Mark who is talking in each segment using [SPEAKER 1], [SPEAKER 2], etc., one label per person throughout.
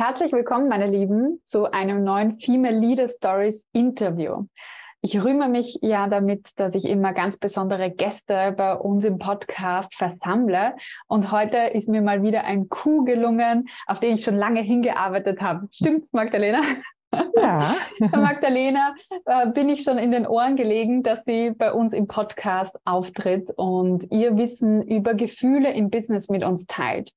[SPEAKER 1] Herzlich willkommen, meine Lieben, zu einem neuen Female Leader Stories Interview. Ich rühme mich ja damit, dass ich immer ganz besondere Gäste bei uns im Podcast versammle. Und heute ist mir mal wieder ein Coup gelungen, auf den ich schon lange hingearbeitet habe. Stimmt's, Magdalena?
[SPEAKER 2] Ja.
[SPEAKER 1] Magdalena äh, bin ich schon in den Ohren gelegen, dass sie bei uns im Podcast auftritt und ihr Wissen über Gefühle im Business mit uns teilt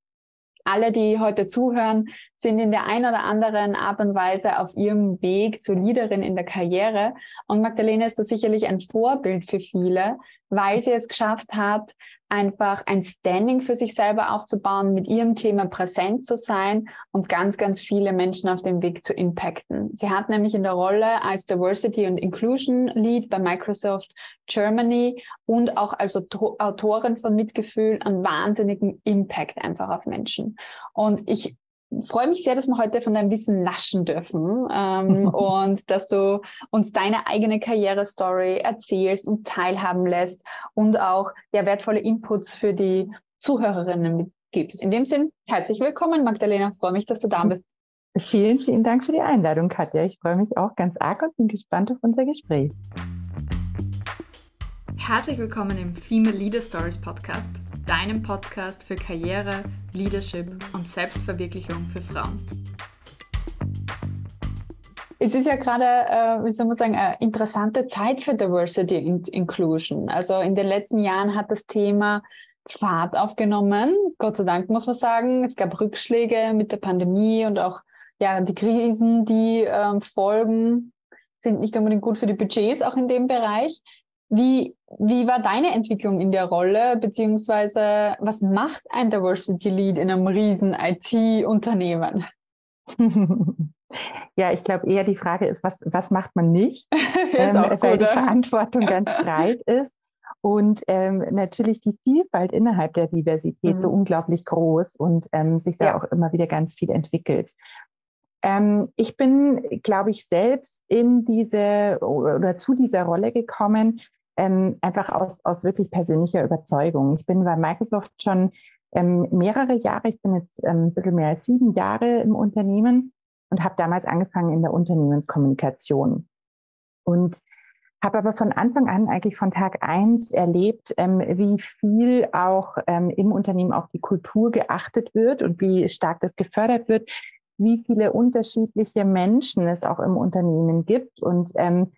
[SPEAKER 1] alle, die heute zuhören, sind in der einen oder anderen Art und Weise auf ihrem Weg zur Leaderin in der Karriere. Und Magdalena ist da sicherlich ein Vorbild für viele, weil sie es geschafft hat, einfach ein Standing für sich selber aufzubauen, mit ihrem Thema präsent zu sein und ganz, ganz viele Menschen auf dem Weg zu impacten. Sie hat nämlich in der Rolle als Diversity und Inclusion Lead bei Microsoft Germany und auch als Autorin von Mitgefühl einen wahnsinnigen Impact einfach auf Menschen. Und ich freue mich sehr, dass wir heute von deinem Wissen naschen dürfen ähm, und dass du uns deine eigene Karrierestory erzählst und teilhaben lässt und auch ja, wertvolle Inputs für die Zuhörerinnen mitgibst. In dem Sinn, herzlich willkommen, Magdalena. Freue mich, dass du da bist.
[SPEAKER 2] Vielen, vielen Dank für die Einladung, Katja. Ich freue mich auch ganz arg und bin gespannt auf unser Gespräch.
[SPEAKER 1] Herzlich willkommen im Female Leader Stories Podcast, deinem Podcast für Karriere, Leadership und Selbstverwirklichung für Frauen. Es ist ja gerade, äh, wie soll man sagen, eine interessante Zeit für Diversity und Inclusion. Also in den letzten Jahren hat das Thema Fahrt aufgenommen. Gott sei Dank muss man sagen. Es gab Rückschläge mit der Pandemie und auch ja, die Krisen, die äh, folgen, sind nicht unbedingt gut für die Budgets auch in dem Bereich. Wie, wie war deine Entwicklung in der Rolle, beziehungsweise was macht ein Diversity Lead in einem riesen IT-Unternehmen?
[SPEAKER 2] Ja, ich glaube eher die Frage ist, was, was macht man nicht, ähm, weil die Verantwortung ganz breit ist und ähm, natürlich die Vielfalt innerhalb der Diversität mhm. so unglaublich groß und ähm, sich da ja. auch immer wieder ganz viel entwickelt. Ähm, ich bin, glaube ich, selbst in diese oder zu dieser Rolle gekommen, ähm, einfach aus, aus wirklich persönlicher Überzeugung. Ich bin bei Microsoft schon ähm, mehrere Jahre, ich bin jetzt ähm, ein bisschen mehr als sieben Jahre im Unternehmen und habe damals angefangen in der Unternehmenskommunikation. Und habe aber von Anfang an, eigentlich von Tag eins erlebt, ähm, wie viel auch ähm, im Unternehmen auf die Kultur geachtet wird und wie stark das gefördert wird, wie viele unterschiedliche Menschen es auch im Unternehmen gibt und ähm,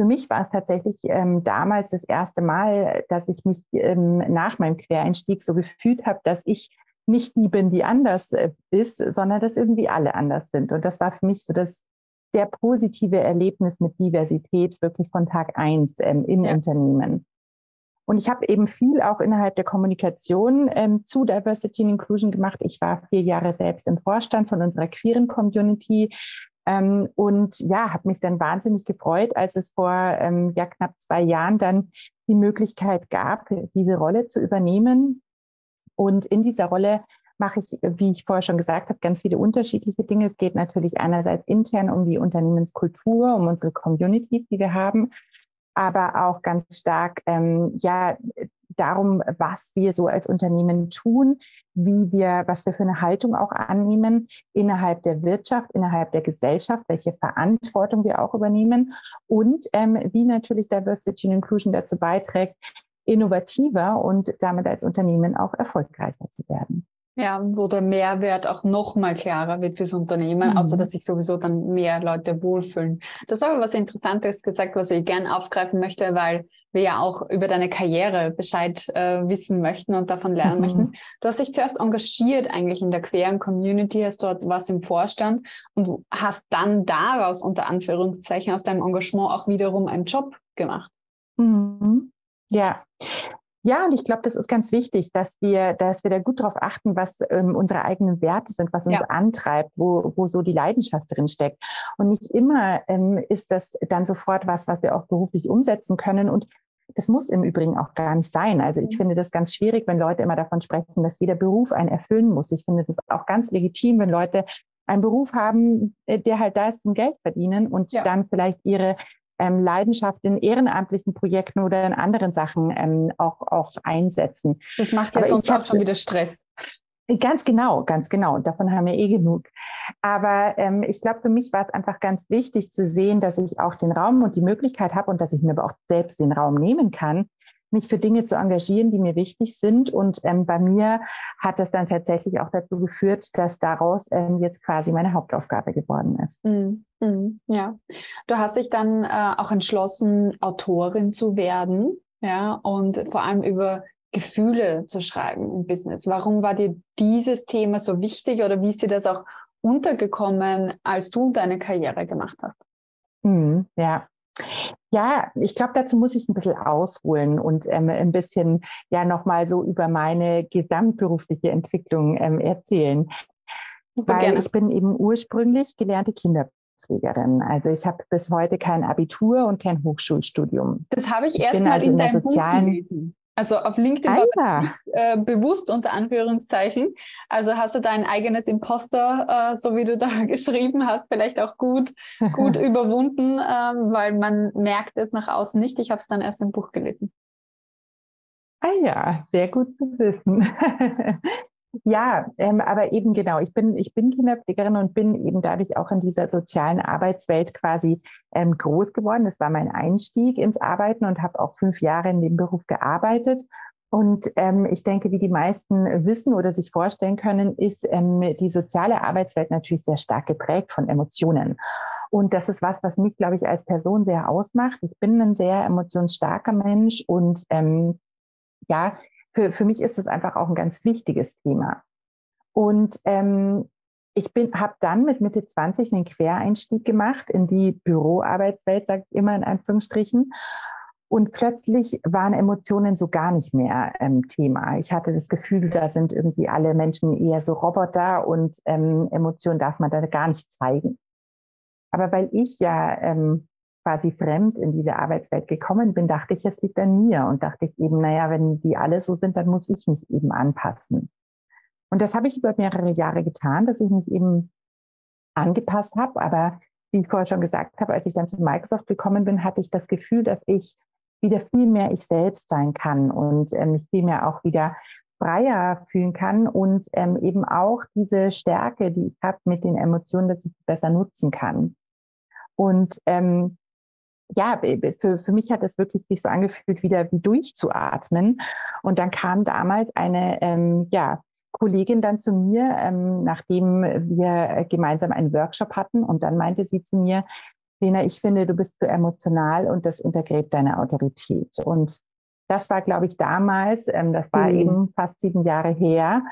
[SPEAKER 2] für mich war es tatsächlich ähm, damals das erste Mal, dass ich mich ähm, nach meinem Quereinstieg so gefühlt habe, dass ich nicht die bin, die anders äh, ist, sondern dass irgendwie alle anders sind. Und das war für mich so das sehr positive Erlebnis mit Diversität wirklich von Tag eins ähm, im ja. Unternehmen. Und ich habe eben viel auch innerhalb der Kommunikation ähm, zu Diversity and Inclusion gemacht. Ich war vier Jahre selbst im Vorstand von unserer queeren Community, ähm, und ja, habe mich dann wahnsinnig gefreut, als es vor ähm, ja, knapp zwei Jahren dann die Möglichkeit gab, diese Rolle zu übernehmen. Und in dieser Rolle mache ich, wie ich vorher schon gesagt habe, ganz viele unterschiedliche Dinge. Es geht natürlich einerseits intern um die Unternehmenskultur, um unsere Communities, die wir haben, aber auch ganz stark ähm, ja darum, was wir so als Unternehmen tun, wie wir, was wir für eine Haltung auch annehmen innerhalb der Wirtschaft, innerhalb der Gesellschaft, welche Verantwortung wir auch übernehmen und ähm, wie natürlich Diversity and Inclusion dazu beiträgt, innovativer und damit als Unternehmen auch erfolgreicher zu werden.
[SPEAKER 1] Ja, wo der Mehrwert auch noch mal klarer wird fürs Unternehmen, mhm. außer dass sich sowieso dann mehr Leute wohlfühlen. Das ist aber was Interessantes gesagt, was ich gern aufgreifen möchte, weil wir ja auch über deine Karriere Bescheid äh, wissen möchten und davon lernen mhm. möchten. Du hast dich zuerst engagiert eigentlich in der queeren Community, hast dort was im Vorstand und hast dann daraus unter Anführungszeichen aus deinem Engagement auch wiederum einen Job gemacht.
[SPEAKER 2] Mhm. Ja, ja, und ich glaube, das ist ganz wichtig, dass wir, dass wir da gut darauf achten, was ähm, unsere eigenen Werte sind, was uns ja. antreibt, wo, wo so die Leidenschaft drin steckt. Und nicht immer ähm, ist das dann sofort was, was wir auch beruflich umsetzen können. Und das muss im Übrigen auch gar nicht sein. Also ich mhm. finde das ganz schwierig, wenn Leute immer davon sprechen, dass jeder Beruf einen erfüllen muss. Ich finde das auch ganz legitim, wenn Leute einen Beruf haben, äh, der halt da ist zum Geld verdienen und ja. dann vielleicht ihre ähm, Leidenschaft in ehrenamtlichen Projekten oder in anderen Sachen ähm, auch, auch einsetzen.
[SPEAKER 1] Das macht ja Aber sonst auch schon wieder Stress.
[SPEAKER 2] Ganz genau, ganz genau. Und davon haben wir eh genug. Aber ähm, ich glaube, für mich war es einfach ganz wichtig zu sehen, dass ich auch den Raum und die Möglichkeit habe und dass ich mir aber auch selbst den Raum nehmen kann, mich für Dinge zu engagieren, die mir wichtig sind. Und ähm, bei mir hat das dann tatsächlich auch dazu geführt, dass daraus ähm, jetzt quasi meine Hauptaufgabe geworden ist.
[SPEAKER 1] Mm, mm, ja, du hast dich dann äh, auch entschlossen, Autorin zu werden, ja, und vor allem über Gefühle zu schreiben im Business. Warum war dir dieses Thema so wichtig oder wie ist dir das auch untergekommen, als du deine Karriere gemacht hast?
[SPEAKER 2] Mm, ja, ja, ich glaube, dazu muss ich ein bisschen ausholen und ähm, ein bisschen ja nochmal so über meine gesamtberufliche Entwicklung ähm, erzählen. Super Weil gerne. ich bin eben ursprünglich gelernte Kinderpflegerin. Also ich habe bis heute kein Abitur und kein Hochschulstudium.
[SPEAKER 1] Das habe ich erst mal also in, in der sozialen also auf LinkedIn war nicht, äh, bewusst unter Anführungszeichen. Also hast du dein eigenes Imposter, äh, so wie du da geschrieben hast, vielleicht auch gut, gut überwunden, äh, weil man merkt es nach außen nicht. Ich habe es dann erst im Buch gelesen.
[SPEAKER 2] Ah ja, sehr gut zu wissen. Ja, ähm, aber eben genau, ich bin, ich bin Kinderpflegerin und bin eben dadurch auch in dieser sozialen Arbeitswelt quasi ähm, groß geworden. Das war mein Einstieg ins Arbeiten und habe auch fünf Jahre in dem Beruf gearbeitet. Und ähm, ich denke, wie die meisten wissen oder sich vorstellen können, ist ähm, die soziale Arbeitswelt natürlich sehr stark geprägt von Emotionen. Und das ist was, was mich, glaube ich, als Person sehr ausmacht. Ich bin ein sehr emotionsstarker Mensch und ähm, ja, für, für mich ist es einfach auch ein ganz wichtiges Thema. Und ähm, ich habe dann mit Mitte 20 einen Quereinstieg gemacht in die Büroarbeitswelt, sage ich immer in Anführungsstrichen. Und plötzlich waren Emotionen so gar nicht mehr ähm, Thema. Ich hatte das Gefühl, da sind irgendwie alle Menschen eher so Roboter und ähm, Emotionen darf man da gar nicht zeigen. Aber weil ich ja ähm, quasi fremd in diese Arbeitswelt gekommen bin, dachte ich, es liegt an mir und dachte ich eben, naja, wenn die alle so sind, dann muss ich mich eben anpassen. Und das habe ich über mehrere Jahre getan, dass ich mich eben angepasst habe. Aber wie ich vorher schon gesagt habe, als ich dann zu Microsoft gekommen bin, hatte ich das Gefühl, dass ich wieder viel mehr ich selbst sein kann und äh, mich viel mehr auch wieder freier fühlen kann und ähm, eben auch diese Stärke, die ich habe mit den Emotionen, dass ich besser nutzen kann. Und ähm, ja, für, für mich hat es wirklich sich so angefühlt, wieder wie durchzuatmen. Und dann kam damals eine ähm, ja, Kollegin dann zu mir, ähm, nachdem wir gemeinsam einen Workshop hatten. Und dann meinte sie zu mir, Lena, ich finde, du bist zu emotional und das untergräbt deine Autorität. Und das war, glaube ich, damals, ähm, das war mhm. eben fast sieben Jahre her,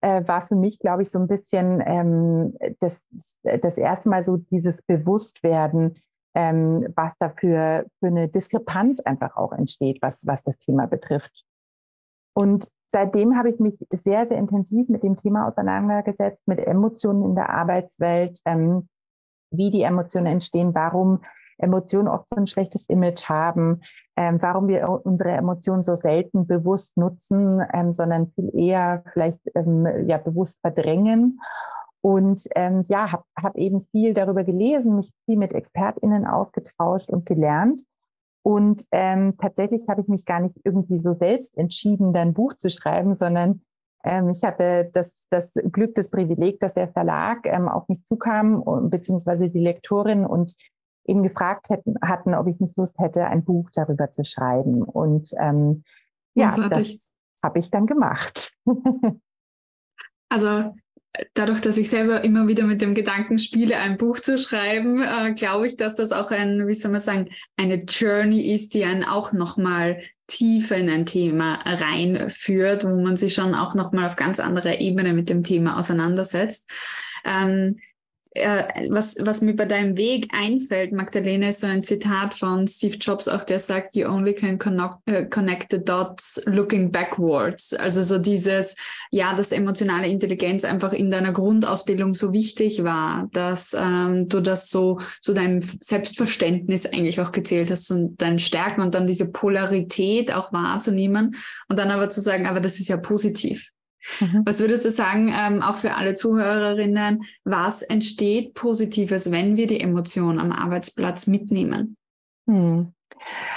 [SPEAKER 2] äh, war für mich, glaube ich, so ein bisschen ähm, das, das erste Mal so dieses Bewusstwerden, ähm, was da für, für eine Diskrepanz einfach auch entsteht, was, was das Thema betrifft. Und seitdem habe ich mich sehr, sehr intensiv mit dem Thema auseinandergesetzt, mit Emotionen in der Arbeitswelt, ähm, wie die Emotionen entstehen, warum Emotionen oft so ein schlechtes Image haben, ähm, warum wir unsere Emotionen so selten bewusst nutzen, ähm, sondern viel eher vielleicht ähm, ja bewusst verdrängen. Und ähm, ja, habe hab eben viel darüber gelesen, mich viel mit ExpertInnen ausgetauscht und gelernt. Und ähm, tatsächlich habe ich mich gar nicht irgendwie so selbst entschieden, dann ein Buch zu schreiben, sondern ähm, ich hatte das, das Glück, das Privileg, dass der Verlag ähm, auf mich zukam, beziehungsweise die Lektorin und eben gefragt hätten, hatten, ob ich nicht Lust hätte, ein Buch darüber zu schreiben. Und ähm, ja, das habe ich dann gemacht.
[SPEAKER 1] also dadurch, dass ich selber immer wieder mit dem Gedanken spiele, ein Buch zu schreiben, äh, glaube ich, dass das auch ein, wie soll man sagen, eine Journey ist, die einen auch nochmal tiefer in ein Thema reinführt, wo man sich schon auch nochmal auf ganz anderer Ebene mit dem Thema auseinandersetzt. Ähm, äh, was, was mir bei deinem Weg einfällt, Magdalene, ist so ein Zitat von Steve Jobs auch, der sagt, you only can connect, uh, connect the dots looking backwards. Also so dieses, ja, dass emotionale Intelligenz einfach in deiner Grundausbildung so wichtig war, dass ähm, du das so, so deinem Selbstverständnis eigentlich auch gezählt hast und deinen Stärken und dann diese Polarität auch wahrzunehmen und dann aber zu sagen, aber das ist ja positiv. Mhm. Was würdest du sagen, ähm, auch für alle Zuhörerinnen, was entsteht Positives, wenn wir die Emotion am Arbeitsplatz mitnehmen?
[SPEAKER 2] Mhm.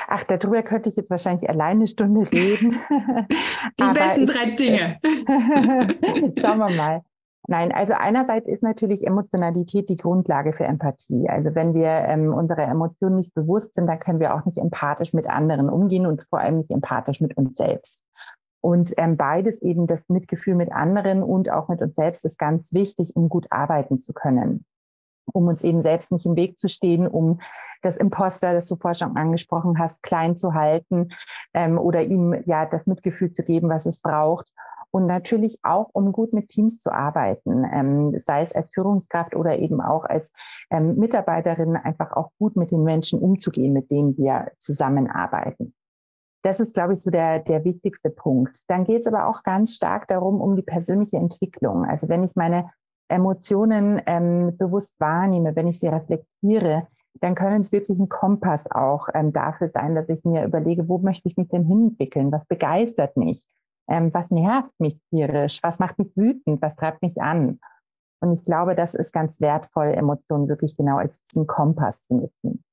[SPEAKER 2] Ach, darüber könnte ich jetzt wahrscheinlich alleine eine Stunde reden.
[SPEAKER 1] Die besten drei Dinge.
[SPEAKER 2] Schauen wir mal. Nein, also einerseits ist natürlich Emotionalität die Grundlage für Empathie. Also wenn wir ähm, unserer Emotionen nicht bewusst sind, dann können wir auch nicht empathisch mit anderen umgehen und vor allem nicht empathisch mit uns selbst. Und ähm, beides eben das Mitgefühl mit anderen und auch mit uns selbst ist ganz wichtig, um gut arbeiten zu können. Um uns eben selbst nicht im Weg zu stehen, um das Imposter, das du vorher schon angesprochen hast, klein zu halten ähm, oder ihm ja das Mitgefühl zu geben, was es braucht. Und natürlich auch, um gut mit Teams zu arbeiten, ähm, sei es als Führungskraft oder eben auch als ähm, Mitarbeiterin, einfach auch gut mit den Menschen umzugehen, mit denen wir zusammenarbeiten. Das ist, glaube ich, so der, der wichtigste Punkt. Dann geht es aber auch ganz stark darum, um die persönliche Entwicklung. Also wenn ich meine Emotionen ähm, bewusst wahrnehme, wenn ich sie reflektiere, dann können es wirklich ein Kompass auch ähm, dafür sein, dass ich mir überlege, wo möchte ich mich denn hinentwickeln? Was begeistert mich? Ähm, was nervt mich tierisch? Was macht mich wütend? Was treibt mich an? Und ich glaube, das ist ganz wertvoll, Emotionen wirklich genau als diesen Kompass zu nutzen.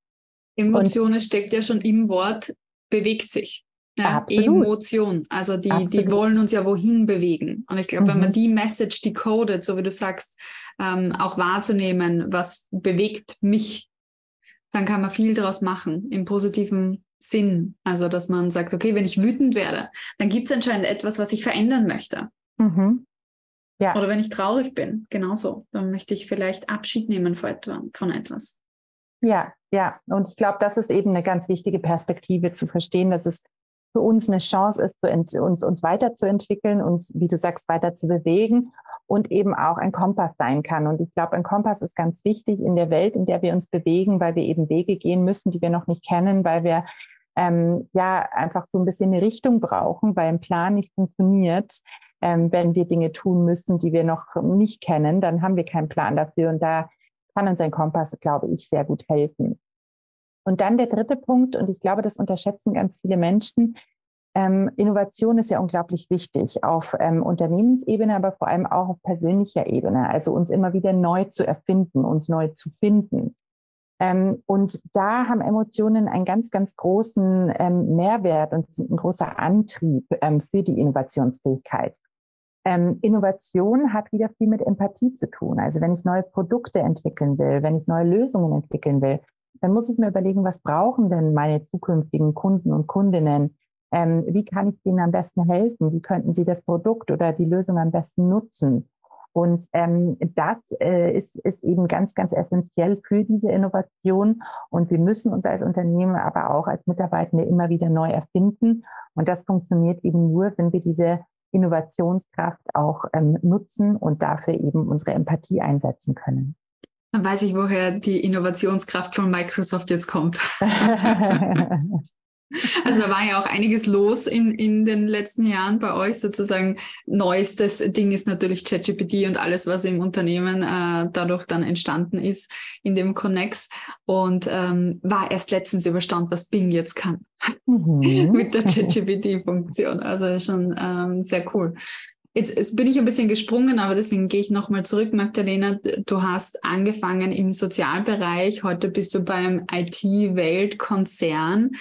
[SPEAKER 1] Emotionen steckt ja schon im Wort bewegt sich. Ja, Emotion. Also die, die wollen uns ja wohin bewegen. Und ich glaube, mhm. wenn man mhm. die Message decodet, so wie du sagst, ähm, auch wahrzunehmen, was bewegt mich, dann kann man viel daraus machen im positiven Sinn. Also, dass man sagt, okay, wenn ich wütend werde, dann gibt es anscheinend etwas, was ich verändern möchte. Mhm. Ja. Oder wenn ich traurig bin, genauso. Dann möchte ich vielleicht Abschied nehmen von etwas.
[SPEAKER 2] Ja, ja. Und ich glaube, das ist eben eine ganz wichtige Perspektive zu verstehen, dass es für uns eine Chance ist, uns, uns weiterzuentwickeln, uns, wie du sagst, weiter zu bewegen und eben auch ein Kompass sein kann. Und ich glaube, ein Kompass ist ganz wichtig in der Welt, in der wir uns bewegen, weil wir eben Wege gehen müssen, die wir noch nicht kennen, weil wir ähm, ja einfach so ein bisschen eine Richtung brauchen, weil ein Plan nicht funktioniert. Ähm, wenn wir Dinge tun müssen, die wir noch nicht kennen, dann haben wir keinen Plan dafür. Und da kann uns ein Kompass, glaube ich, sehr gut helfen. Und dann der dritte Punkt, und ich glaube, das unterschätzen ganz viele Menschen. Ähm, Innovation ist ja unglaublich wichtig auf ähm, Unternehmensebene, aber vor allem auch auf persönlicher Ebene. Also uns immer wieder neu zu erfinden, uns neu zu finden. Ähm, und da haben Emotionen einen ganz, ganz großen ähm, Mehrwert und sind ein großer Antrieb ähm, für die Innovationsfähigkeit. Ähm, Innovation hat wieder viel mit Empathie zu tun. Also wenn ich neue Produkte entwickeln will, wenn ich neue Lösungen entwickeln will, dann muss ich mir überlegen, was brauchen denn meine zukünftigen Kunden und Kundinnen? Ähm, wie kann ich ihnen am besten helfen? Wie könnten sie das Produkt oder die Lösung am besten nutzen? Und ähm, das äh, ist, ist eben ganz, ganz essentiell für diese Innovation. Und wir müssen uns als Unternehmen, aber auch als Mitarbeitende immer wieder neu erfinden. Und das funktioniert eben nur, wenn wir diese Innovationskraft auch ähm, nutzen und dafür eben unsere Empathie einsetzen können.
[SPEAKER 1] Dann weiß ich, woher die Innovationskraft von Microsoft jetzt kommt. Also da war ja auch einiges los in, in den letzten Jahren bei euch sozusagen. Neuestes Ding ist natürlich ChatGPT und alles, was im Unternehmen äh, dadurch dann entstanden ist in dem Connex. Und ähm, war erst letztens überstanden, was Bing jetzt kann mhm. mit der ChatGPT-Funktion. Also schon ähm, sehr cool. Jetzt, jetzt, bin ich ein bisschen gesprungen, aber deswegen gehe ich nochmal zurück, Magdalena. Du hast angefangen im Sozialbereich, heute bist du beim IT-Weltkonzern.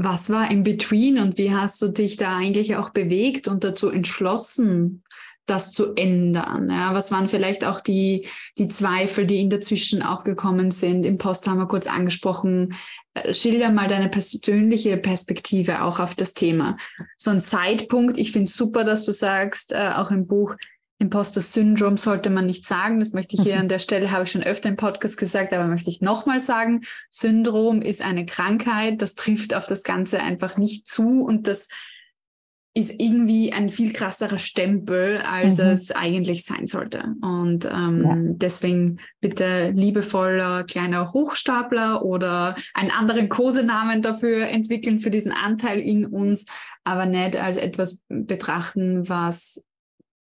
[SPEAKER 1] Was war in between und wie hast du dich da eigentlich auch bewegt und dazu entschlossen, das zu ändern? Ja, was waren vielleicht auch die, die Zweifel, die in dazwischen aufgekommen sind? Im Post haben wir kurz angesprochen. Äh, schilder mal deine persönliche Perspektive auch auf das Thema. So ein Zeitpunkt. Ich finde es super, dass du sagst, äh, auch im Buch, Imposter-Syndrom sollte man nicht sagen. Das möchte ich hier an der Stelle, habe ich schon öfter im Podcast gesagt, aber möchte ich nochmal sagen. Syndrom ist eine Krankheit, das trifft auf das Ganze einfach nicht zu und das ist irgendwie ein viel krasserer Stempel, als mhm. es eigentlich sein sollte. Und ähm, ja. deswegen bitte liebevoller kleiner Hochstapler oder einen anderen Kosenamen dafür entwickeln für diesen Anteil in uns, aber nicht als etwas betrachten, was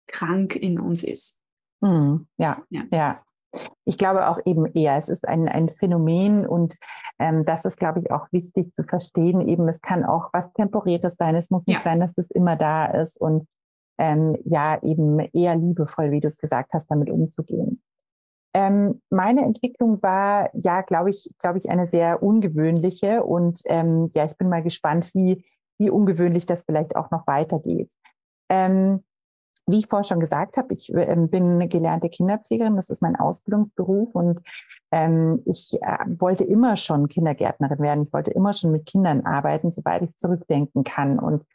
[SPEAKER 1] krank in uns ist.
[SPEAKER 2] Mhm. Ja, ja, ja. Ich glaube auch eben eher, es ist ein, ein Phänomen und ähm, das ist, glaube ich, auch wichtig zu verstehen. Eben, es kann auch was Temporäres sein. Es muss nicht ja. sein, dass es immer da ist und ähm, ja, eben eher liebevoll, wie du es gesagt hast, damit umzugehen. Ähm, meine Entwicklung war, ja, glaube ich, glaube ich, eine sehr ungewöhnliche und ähm, ja, ich bin mal gespannt, wie, wie ungewöhnlich das vielleicht auch noch weitergeht. Ähm, wie ich vorher schon gesagt habe, ich äh, bin gelernte Kinderpflegerin, das ist mein Ausbildungsberuf und ähm, ich äh, wollte immer schon Kindergärtnerin werden. Ich wollte immer schon mit Kindern arbeiten, soweit ich zurückdenken kann und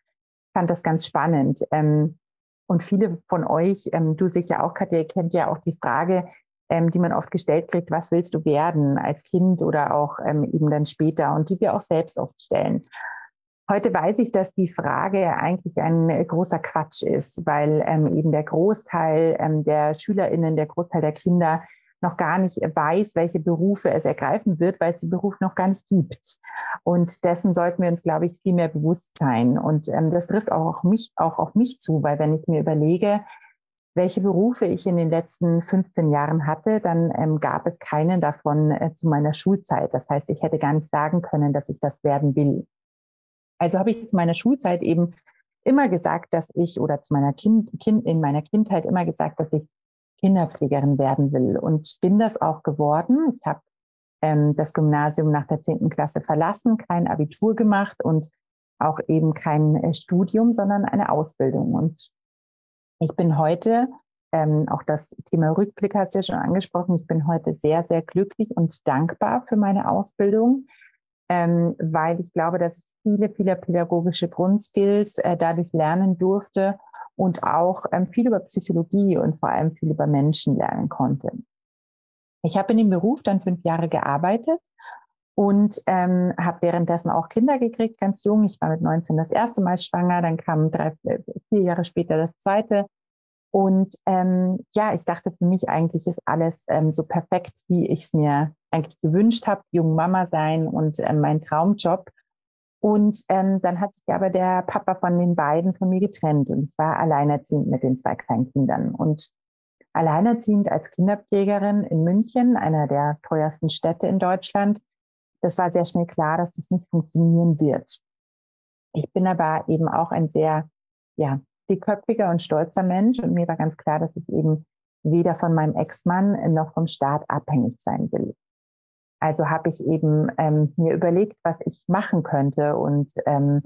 [SPEAKER 2] fand das ganz spannend. Ähm, und viele von euch, ähm, du sicher auch, Katja, kennt ja auch die Frage, ähm, die man oft gestellt kriegt, was willst du werden als Kind oder auch ähm, eben dann später und die wir auch selbst oft stellen. Heute weiß ich, dass die Frage eigentlich ein großer Quatsch ist, weil ähm, eben der Großteil ähm, der SchülerInnen, der Großteil der Kinder noch gar nicht weiß, welche Berufe es ergreifen wird, weil es die Berufe noch gar nicht gibt. Und dessen sollten wir uns, glaube ich, viel mehr bewusst sein. Und ähm, das trifft auch auf mich, auch auf mich zu, weil wenn ich mir überlege, welche Berufe ich in den letzten 15 Jahren hatte, dann ähm, gab es keinen davon äh, zu meiner Schulzeit. Das heißt, ich hätte gar nicht sagen können, dass ich das werden will. Also habe ich zu meiner Schulzeit eben immer gesagt, dass ich oder zu meiner Kind, kind in meiner Kindheit immer gesagt, dass ich Kinderpflegerin werden will und bin das auch geworden. Ich habe ähm, das Gymnasium nach der 10. Klasse verlassen, kein Abitur gemacht und auch eben kein äh, Studium, sondern eine Ausbildung. Und ich bin heute, ähm, auch das Thema Rückblick hast du ja schon angesprochen, ich bin heute sehr, sehr glücklich und dankbar für meine Ausbildung, ähm, weil ich glaube, dass ich viele, viele pädagogische Grundskills äh, dadurch lernen durfte und auch ähm, viel über Psychologie und vor allem viel über Menschen lernen konnte. Ich habe in dem Beruf dann fünf Jahre gearbeitet und ähm, habe währenddessen auch Kinder gekriegt, ganz jung. Ich war mit 19 das erste Mal schwanger, dann kam drei, vier Jahre später das zweite. Und ähm, ja, ich dachte, für mich eigentlich ist alles ähm, so perfekt, wie ich es mir eigentlich gewünscht habe, jung Mama sein und ähm, mein Traumjob. Und ähm, dann hat sich aber der Papa von den beiden von mir getrennt und ich war alleinerziehend mit den zwei kleinen Kindern. Und alleinerziehend als Kinderpflegerin in München, einer der teuersten Städte in Deutschland, das war sehr schnell klar, dass das nicht funktionieren wird. Ich bin aber eben auch ein sehr, ja, dickköpfiger und stolzer Mensch und mir war ganz klar, dass ich eben weder von meinem Ex-Mann noch vom Staat abhängig sein will. Also habe ich eben ähm, mir überlegt, was ich machen könnte und ähm,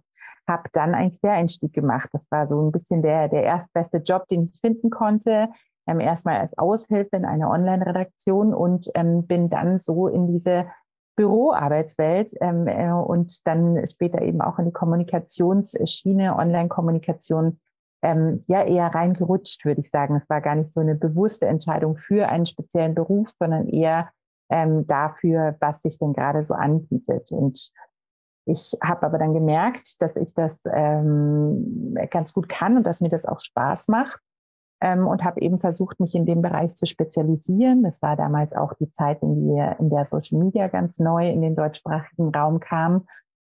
[SPEAKER 2] habe dann einen Quereinstieg gemacht. Das war so ein bisschen der, der erstbeste Job, den ich finden konnte. Ähm, erstmal als Aushilfe in einer Online-Redaktion und ähm, bin dann so in diese Büroarbeitswelt ähm, äh, und dann später eben auch in die Kommunikationsschiene, Online-Kommunikation, ähm, ja eher reingerutscht, würde ich sagen. Es war gar nicht so eine bewusste Entscheidung für einen speziellen Beruf, sondern eher ähm, dafür, was sich denn gerade so anbietet. Und ich habe aber dann gemerkt, dass ich das ähm, ganz gut kann und dass mir das auch Spaß macht ähm, und habe eben versucht, mich in dem Bereich zu spezialisieren. Das war damals auch die Zeit, in, die, in der Social Media ganz neu in den deutschsprachigen Raum kam.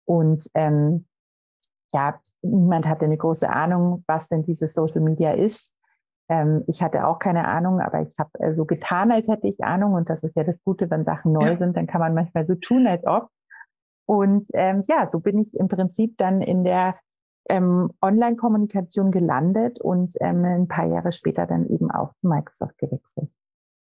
[SPEAKER 2] Und ähm, ja, niemand hatte eine große Ahnung, was denn dieses Social Media ist. Ähm, ich hatte auch keine Ahnung, aber ich habe äh, so getan, als hätte ich Ahnung. Und das ist ja das Gute, wenn Sachen neu ja. sind, dann kann man manchmal so tun, als ob. Und ähm, ja, so bin ich im Prinzip dann in der ähm, Online-Kommunikation gelandet und ähm, ein paar Jahre später dann eben auch zu Microsoft gewechselt.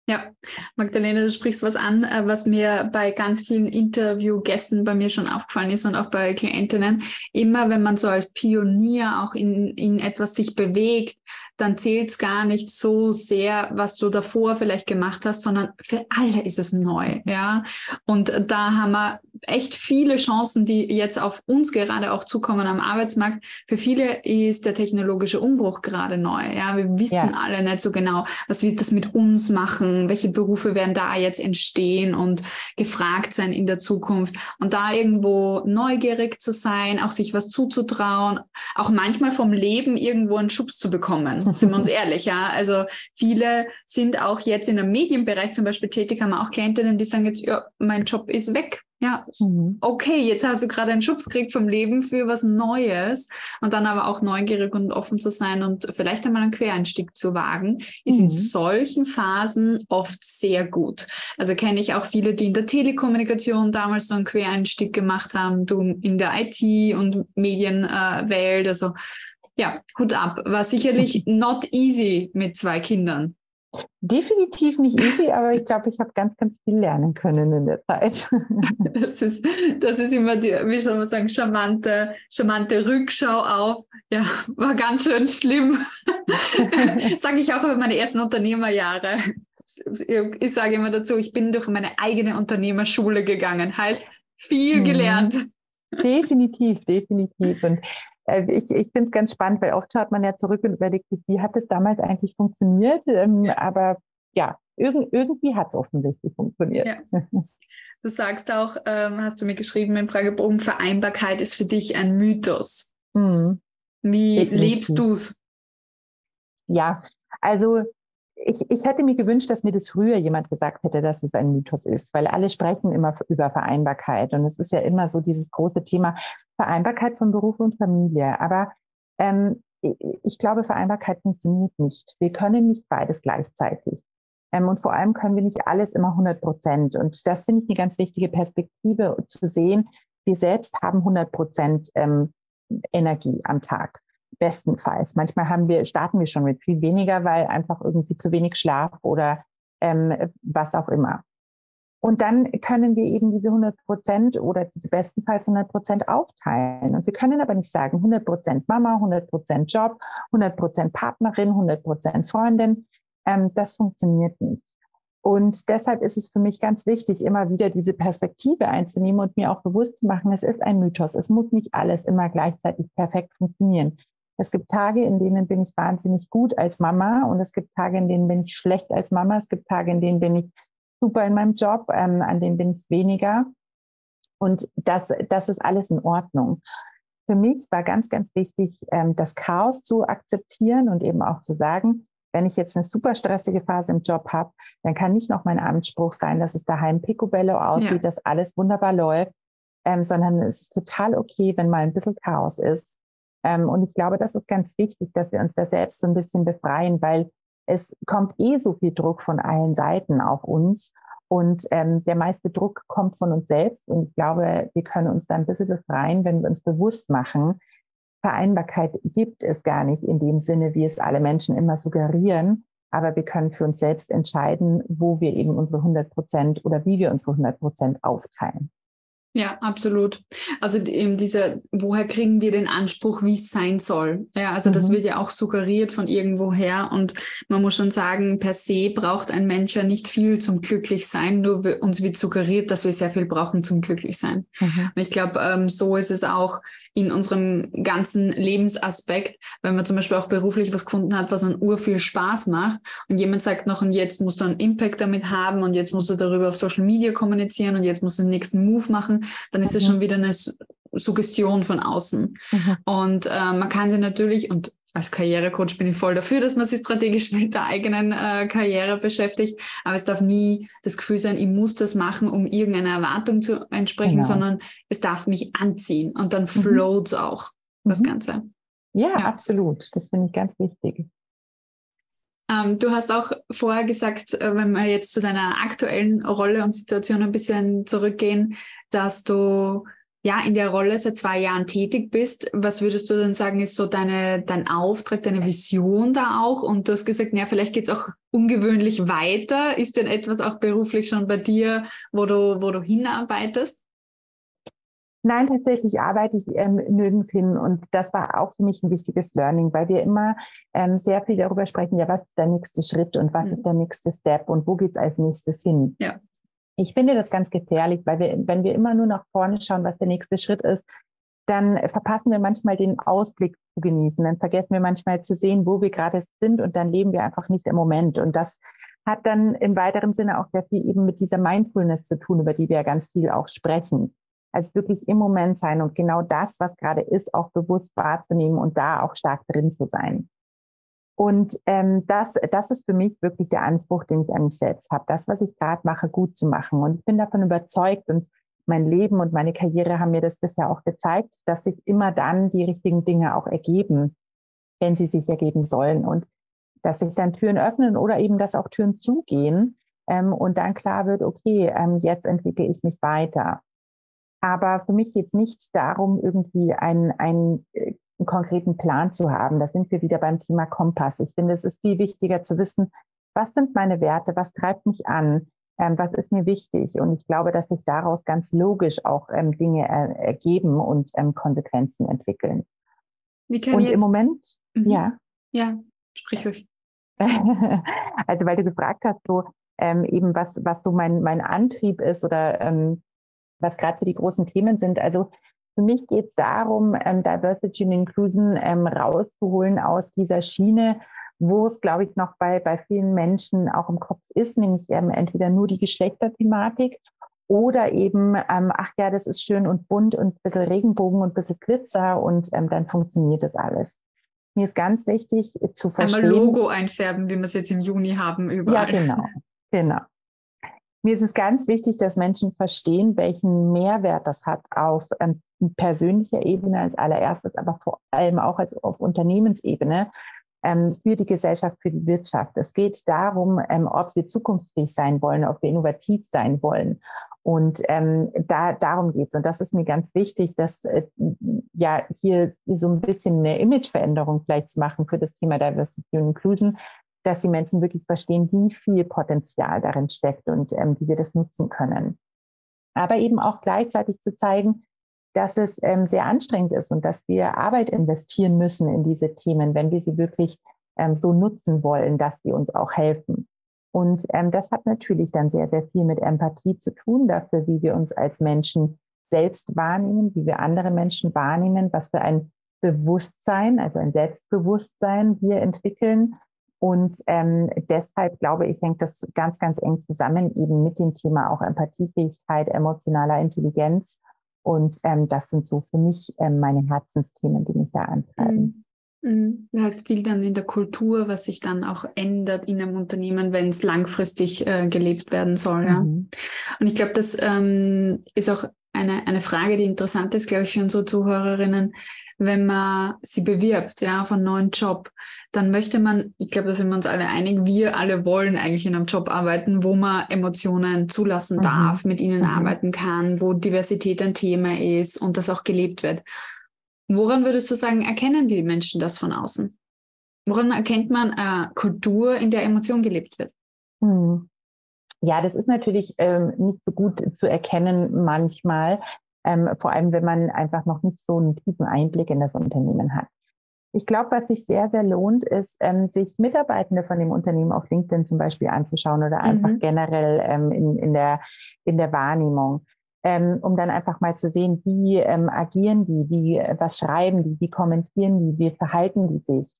[SPEAKER 1] Ja, Magdalena, du sprichst was an, äh, was mir bei ganz vielen Interviewgästen bei mir schon aufgefallen ist und auch bei Klientinnen. Immer wenn man so als Pionier auch in, in etwas sich bewegt, dann zählt es gar nicht so sehr, was du davor vielleicht gemacht hast, sondern für alle ist es neu, ja. Und da haben wir echt viele Chancen, die jetzt auf uns gerade auch zukommen am Arbeitsmarkt. Für viele ist der technologische Umbruch gerade neu, ja. Wir wissen ja. alle nicht so genau, was wird das mit uns machen, welche Berufe werden da jetzt entstehen und gefragt sein in der Zukunft. Und da irgendwo neugierig zu sein, auch sich was zuzutrauen, auch manchmal vom Leben irgendwo einen Schubs zu bekommen sind wir uns ehrlich, ja. Also viele sind auch jetzt in dem Medienbereich zum Beispiel tätig, haben auch Klientinnen, die sagen jetzt, ja, mein Job ist weg. Ja, mhm. okay, jetzt hast du gerade einen Schubs gekriegt vom Leben für was Neues und dann aber auch neugierig und offen zu sein und vielleicht einmal einen Quereinstieg zu wagen, ist mhm. in solchen Phasen oft sehr gut. Also kenne ich auch viele, die in der Telekommunikation damals so einen Quereinstieg gemacht haben, du in der IT- und Medienwelt, äh, also ja, Hut ab. War sicherlich not easy mit zwei Kindern.
[SPEAKER 2] Definitiv nicht easy, aber ich glaube, ich habe ganz, ganz viel lernen können in der Zeit.
[SPEAKER 1] Das ist, das ist immer die, wie soll man sagen, charmante, charmante Rückschau auf. Ja, war ganz schön schlimm. sage ich auch über meine ersten Unternehmerjahre. Ich sage immer dazu, ich bin durch meine eigene Unternehmerschule gegangen. Heißt, viel mhm. gelernt.
[SPEAKER 2] Definitiv, definitiv. Und ich, ich finde es ganz spannend, weil oft schaut man ja zurück und überlegt sich, wie hat es damals eigentlich funktioniert? Ähm, aber ja, irg irgendwie hat es offensichtlich funktioniert. Ja.
[SPEAKER 1] Du sagst auch, ähm, hast du mir geschrieben im Fragebogen, Vereinbarkeit ist für dich ein Mythos. Mhm. Wie Definitiv. lebst du es?
[SPEAKER 2] Ja, also ich, ich hätte mir gewünscht, dass mir das früher jemand gesagt hätte, dass es ein Mythos ist, weil alle sprechen immer über Vereinbarkeit. Und es ist ja immer so dieses große Thema Vereinbarkeit von Beruf und Familie. Aber ähm, ich glaube, Vereinbarkeit funktioniert nicht. Wir können nicht beides gleichzeitig. Ähm, und vor allem können wir nicht alles immer 100 Prozent. Und das finde ich eine ganz wichtige Perspektive zu sehen. Wir selbst haben 100 Prozent ähm, Energie am Tag bestenfalls. Manchmal haben wir, starten wir schon mit viel weniger, weil einfach irgendwie zu wenig Schlaf oder ähm, was auch immer. Und dann können wir eben diese 100 Prozent oder diese bestenfalls 100 Prozent aufteilen. Und wir können aber nicht sagen 100 Prozent Mama, 100 Prozent Job, 100 Prozent Partnerin, 100 Prozent Freundin. Ähm, das funktioniert nicht. Und deshalb ist es für mich ganz wichtig, immer wieder diese Perspektive einzunehmen und mir auch bewusst zu machen, es ist ein Mythos. Es muss nicht alles immer gleichzeitig perfekt funktionieren. Es gibt Tage, in denen bin ich wahnsinnig gut als Mama und es gibt Tage, in denen bin ich schlecht als Mama. Es gibt Tage, in denen bin ich super in meinem Job, ähm, an denen bin ich es weniger. Und das, das ist alles in Ordnung. Für mich war ganz, ganz wichtig, ähm, das Chaos zu akzeptieren und eben auch zu sagen, wenn ich jetzt eine super stressige Phase im Job habe, dann kann nicht noch mein Anspruch sein, dass es daheim picobello aussieht, ja. dass alles wunderbar läuft, ähm, sondern es ist total okay, wenn mal ein bisschen Chaos ist. Ähm, und ich glaube, das ist ganz wichtig, dass wir uns da selbst so ein bisschen befreien, weil es kommt eh so viel Druck von allen Seiten auf uns. Und ähm, der meiste Druck kommt von uns selbst. Und ich glaube, wir können uns da ein bisschen befreien, wenn wir uns bewusst machen, Vereinbarkeit gibt es gar nicht in dem Sinne, wie es alle Menschen immer suggerieren. Aber wir können für uns selbst entscheiden, wo wir eben unsere 100 Prozent oder wie wir unsere 100 Prozent aufteilen.
[SPEAKER 1] Ja, absolut. Also eben dieser, woher kriegen wir den Anspruch, wie es sein soll? Ja, also mhm. das wird ja auch suggeriert von irgendwoher und man muss schon sagen, per se braucht ein Mensch ja nicht viel zum Glücklichsein, nur uns wird suggeriert, dass wir sehr viel brauchen zum Glücklichsein. Mhm. Und ich glaube, ähm, so ist es auch in unserem ganzen Lebensaspekt, wenn man zum Beispiel auch beruflich was gefunden hat, was an Ur viel Spaß macht und jemand sagt noch, und jetzt musst du einen Impact damit haben und jetzt musst du darüber auf Social Media kommunizieren und jetzt musst du den nächsten Move machen, dann ist es schon wieder eine Suggestion von außen. Mhm. Und äh, man kann sie natürlich, und als Karrierecoach bin ich voll dafür, dass man sich strategisch mit der eigenen äh, Karriere beschäftigt. Aber es darf nie das Gefühl sein, ich muss das machen, um irgendeiner Erwartung zu entsprechen, genau. sondern es darf mich anziehen und dann mhm. floats auch das mhm. Ganze.
[SPEAKER 2] Ja, ja, absolut. Das finde ich ganz wichtig.
[SPEAKER 1] Ähm, du hast auch vorher gesagt, äh, wenn wir jetzt zu deiner aktuellen Rolle und Situation ein bisschen zurückgehen, dass du ja in der Rolle seit zwei Jahren tätig bist. Was würdest du denn sagen, ist so deine, dein Auftrag, deine Vision da auch? Und du hast gesagt, ja, vielleicht geht es auch ungewöhnlich weiter. Ist denn etwas auch beruflich schon bei dir, wo du, wo du hinarbeitest?
[SPEAKER 2] Nein, tatsächlich arbeite ich ähm, nirgends hin. Und das war auch für mich ein wichtiges Learning, weil wir immer ähm, sehr viel darüber sprechen, ja, was ist der nächste Schritt und was mhm. ist der nächste Step und wo geht es als nächstes hin? Ja. Ich finde das ganz gefährlich, weil wir, wenn wir immer nur nach vorne schauen, was der nächste Schritt ist, dann verpassen wir manchmal den Ausblick zu genießen. Dann vergessen wir manchmal zu sehen, wo wir gerade sind und dann leben wir einfach nicht im Moment. Und das hat dann im weiteren Sinne auch sehr viel eben mit dieser Mindfulness zu tun, über die wir ja ganz viel auch sprechen. Also wirklich im Moment sein und genau das, was gerade ist, auch bewusst wahrzunehmen und da auch stark drin zu sein. Und ähm, das, das ist für mich wirklich der Anspruch, den ich an mich selbst habe, das, was ich gerade mache, gut zu machen. Und ich bin davon überzeugt und mein Leben und meine Karriere haben mir das bisher auch gezeigt, dass sich immer dann die richtigen Dinge auch ergeben, wenn sie sich ergeben sollen. Und dass sich dann Türen öffnen oder eben, dass auch Türen zugehen ähm, und dann klar wird, okay, ähm, jetzt entwickle ich mich weiter. Aber für mich geht es nicht darum, irgendwie ein, ein einen konkreten Plan zu haben. Da sind wir wieder beim Thema Kompass. Ich finde, es ist viel wichtiger zu wissen, was sind meine Werte, was treibt mich an, ähm, was ist mir wichtig. Und ich glaube, dass sich daraus ganz logisch auch ähm, Dinge er ergeben und ähm, Konsequenzen entwickeln. und jetzt... im Moment, mhm. ja.
[SPEAKER 1] Ja, sprich euch.
[SPEAKER 2] also weil du gefragt hast, so ähm, eben was, was so mein, mein Antrieb ist oder ähm, was gerade so die großen Themen sind. Also für mich geht es darum, ähm, Diversity und Inclusion ähm, rauszuholen aus dieser Schiene, wo es, glaube ich, noch bei, bei vielen Menschen auch im Kopf ist, nämlich ähm, entweder nur die Geschlechterthematik oder eben, ähm, ach ja, das ist schön und bunt und ein bisschen Regenbogen und ein bisschen Glitzer und ähm, dann funktioniert das alles. Mir ist ganz wichtig zu verstehen.
[SPEAKER 1] Einmal Logo einfärben, wie wir es jetzt im Juni haben überall.
[SPEAKER 2] Ja, genau, genau. Mir ist es ganz wichtig, dass Menschen verstehen, welchen Mehrwert das hat auf ähm, persönlicher Ebene als allererstes, aber vor allem auch als auf Unternehmensebene ähm, für die Gesellschaft, für die Wirtschaft. Es geht darum, ähm, ob wir zukunftsfähig sein wollen, ob wir innovativ sein wollen. Und ähm, da, darum geht's. Und das ist mir ganz wichtig, dass äh, ja hier so ein bisschen eine Imageveränderung vielleicht zu machen für das Thema Diversity und Inclusion, dass die Menschen wirklich verstehen, wie viel Potenzial darin steckt und ähm, wie wir das nutzen können. Aber eben auch gleichzeitig zu zeigen, dass es ähm, sehr anstrengend ist und dass wir Arbeit investieren müssen in diese Themen, wenn wir sie wirklich ähm, so nutzen wollen, dass sie uns auch helfen. Und ähm, das hat natürlich dann sehr, sehr viel mit Empathie zu tun, dafür, wie wir uns als Menschen selbst wahrnehmen, wie wir andere Menschen wahrnehmen, was für ein Bewusstsein, also ein Selbstbewusstsein wir entwickeln. Und ähm, deshalb glaube ich, hängt das ganz, ganz eng zusammen eben mit dem Thema auch Empathiefähigkeit, emotionaler Intelligenz und ähm, das sind so für mich ähm, meine Herzensthemen, die mich da antreiben.
[SPEAKER 1] Mhm. mhm. Ja, es viel dann in der Kultur, was sich dann auch ändert in einem Unternehmen, wenn es langfristig äh, gelebt werden soll. Ja? Mhm. Und ich glaube, das ähm, ist auch eine, eine Frage, die interessant ist, glaube ich, für unsere Zuhörerinnen wenn man sie bewirbt, ja, auf einen neuen Job, dann möchte man, ich glaube, da sind wir uns alle einig, wir alle wollen eigentlich in einem Job arbeiten, wo man Emotionen zulassen mhm. darf, mit ihnen mhm. arbeiten kann, wo Diversität ein Thema ist und das auch gelebt wird. Woran würdest du sagen, erkennen die Menschen das von außen? Woran erkennt man eine Kultur, in der Emotion gelebt wird?
[SPEAKER 2] Mhm. Ja, das ist natürlich ähm, nicht so gut zu erkennen manchmal ähm, vor allem wenn man einfach noch nicht so einen tiefen Einblick in das Unternehmen hat. Ich glaube, was sich sehr, sehr lohnt, ist, ähm, sich Mitarbeitende von dem Unternehmen auf LinkedIn zum Beispiel anzuschauen oder einfach mhm. generell ähm, in, in, der, in der Wahrnehmung, ähm, um dann einfach mal zu sehen, wie ähm, agieren die, wie, was schreiben die, wie kommentieren die, wie verhalten die sich.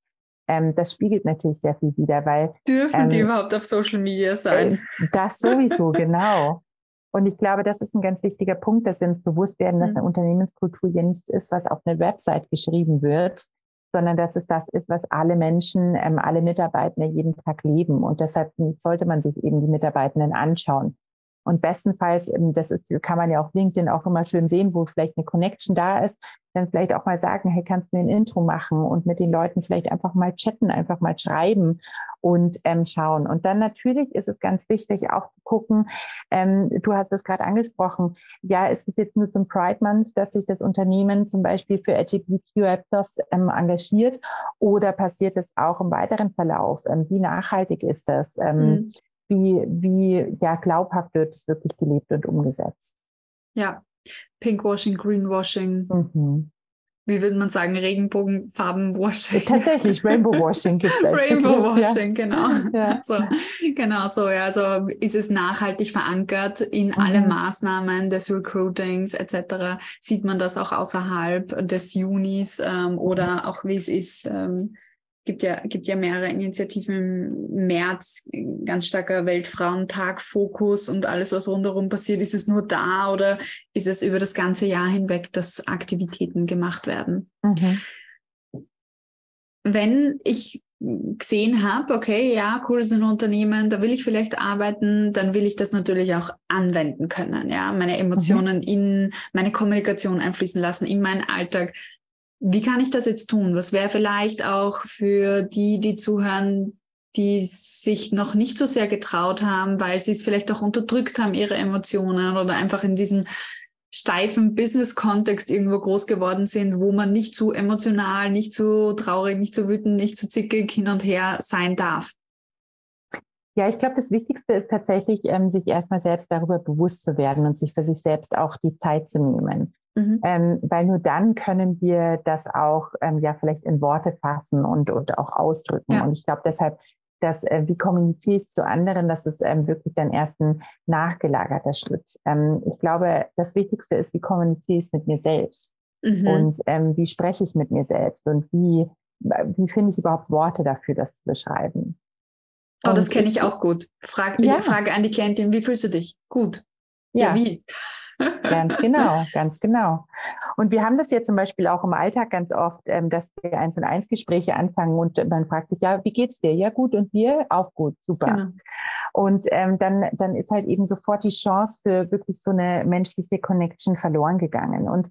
[SPEAKER 2] Ähm, das spiegelt natürlich sehr viel wider, weil.
[SPEAKER 1] Dürfen die ähm, überhaupt auf Social Media sein?
[SPEAKER 2] Äh, das sowieso, genau. Und ich glaube, das ist ein ganz wichtiger Punkt, dass wir uns bewusst werden, dass mhm. eine Unternehmenskultur ja nichts ist, was auf eine Website geschrieben wird, sondern dass es das ist, was alle Menschen, ähm, alle Mitarbeitende jeden Tag leben. Und deshalb sollte man sich eben die Mitarbeitenden anschauen. Und bestenfalls, ähm, das ist, kann man ja auf LinkedIn auch immer schön sehen, wo vielleicht eine Connection da ist, dann vielleicht auch mal sagen, hey, kannst du mir ein Intro machen und mit den Leuten vielleicht einfach mal chatten, einfach mal schreiben und ähm, schauen. Und dann natürlich ist es ganz wichtig auch zu gucken, ähm, du hast es gerade angesprochen, ja, ist es jetzt nur zum Pride Month, dass sich das Unternehmen zum Beispiel für LGBTQ ähm, engagiert oder passiert es auch im weiteren Verlauf? Ähm, wie nachhaltig ist das? Ähm, mhm. Wie, wie ja, glaubhaft wird es wirklich gelebt und umgesetzt?
[SPEAKER 1] Ja, Pinkwashing, Greenwashing. Mhm. Wie würde man sagen, Regenbogenfarbenwashing?
[SPEAKER 2] Tatsächlich, Rainbow Washing gibt es.
[SPEAKER 1] Rainbow Washing, ja. genau. Ja. So, genau so. Ja. Also ist es nachhaltig verankert in mhm. alle Maßnahmen des Recruitings etc. Sieht man das auch außerhalb des Junis ähm, oder auch wie es ist ähm, gibt ja, gibt ja mehrere Initiativen im März, ganz starker Weltfrauentag, Fokus und alles, was rundherum passiert. Ist es nur da oder ist es über das ganze Jahr hinweg, dass Aktivitäten gemacht werden? Mhm. Wenn ich gesehen habe, okay, ja, cool ist ein Unternehmen, da will ich vielleicht arbeiten, dann will ich das natürlich auch anwenden können, ja, meine Emotionen mhm. in meine Kommunikation einfließen lassen, in meinen Alltag wie kann ich das jetzt tun? Was wäre vielleicht auch für die, die zuhören, die sich noch nicht so sehr getraut haben, weil sie es vielleicht auch unterdrückt haben, ihre Emotionen oder einfach in diesem steifen Business-Kontext irgendwo groß geworden sind, wo man nicht zu emotional, nicht zu traurig, nicht zu wütend, nicht zu zickig hin und her sein darf?
[SPEAKER 2] Ja, ich glaube, das Wichtigste ist tatsächlich, ähm, sich erstmal selbst darüber bewusst zu werden und sich für sich selbst auch die Zeit zu nehmen. Mhm. Ähm, weil nur dann können wir das auch ähm, ja vielleicht in Worte fassen und, und auch ausdrücken. Ja. Und ich glaube deshalb, dass äh, wie kommunizierst zu anderen, das ist ähm, wirklich dein ersten nachgelagerter Schritt. Ähm, ich glaube, das Wichtigste ist, wie kommuniziere ich mit mir selbst mhm. und ähm, wie spreche ich mit mir selbst und wie, wie finde ich überhaupt Worte dafür, das zu beschreiben.
[SPEAKER 1] Oh, das kenne ich auch gut. Frag, ja. Ich frage an die Klientin, wie fühlst du dich? Gut.
[SPEAKER 2] Ja, ja wie? Ganz genau, ganz genau. Und wir haben das ja zum Beispiel auch im Alltag ganz oft, ähm, dass wir eins und eins Gespräche anfangen und man fragt sich, ja, wie geht's dir? Ja, gut. Und dir? Auch gut. Super. Genau. Und ähm, dann, dann ist halt eben sofort die Chance für wirklich so eine menschliche Connection verloren gegangen. Und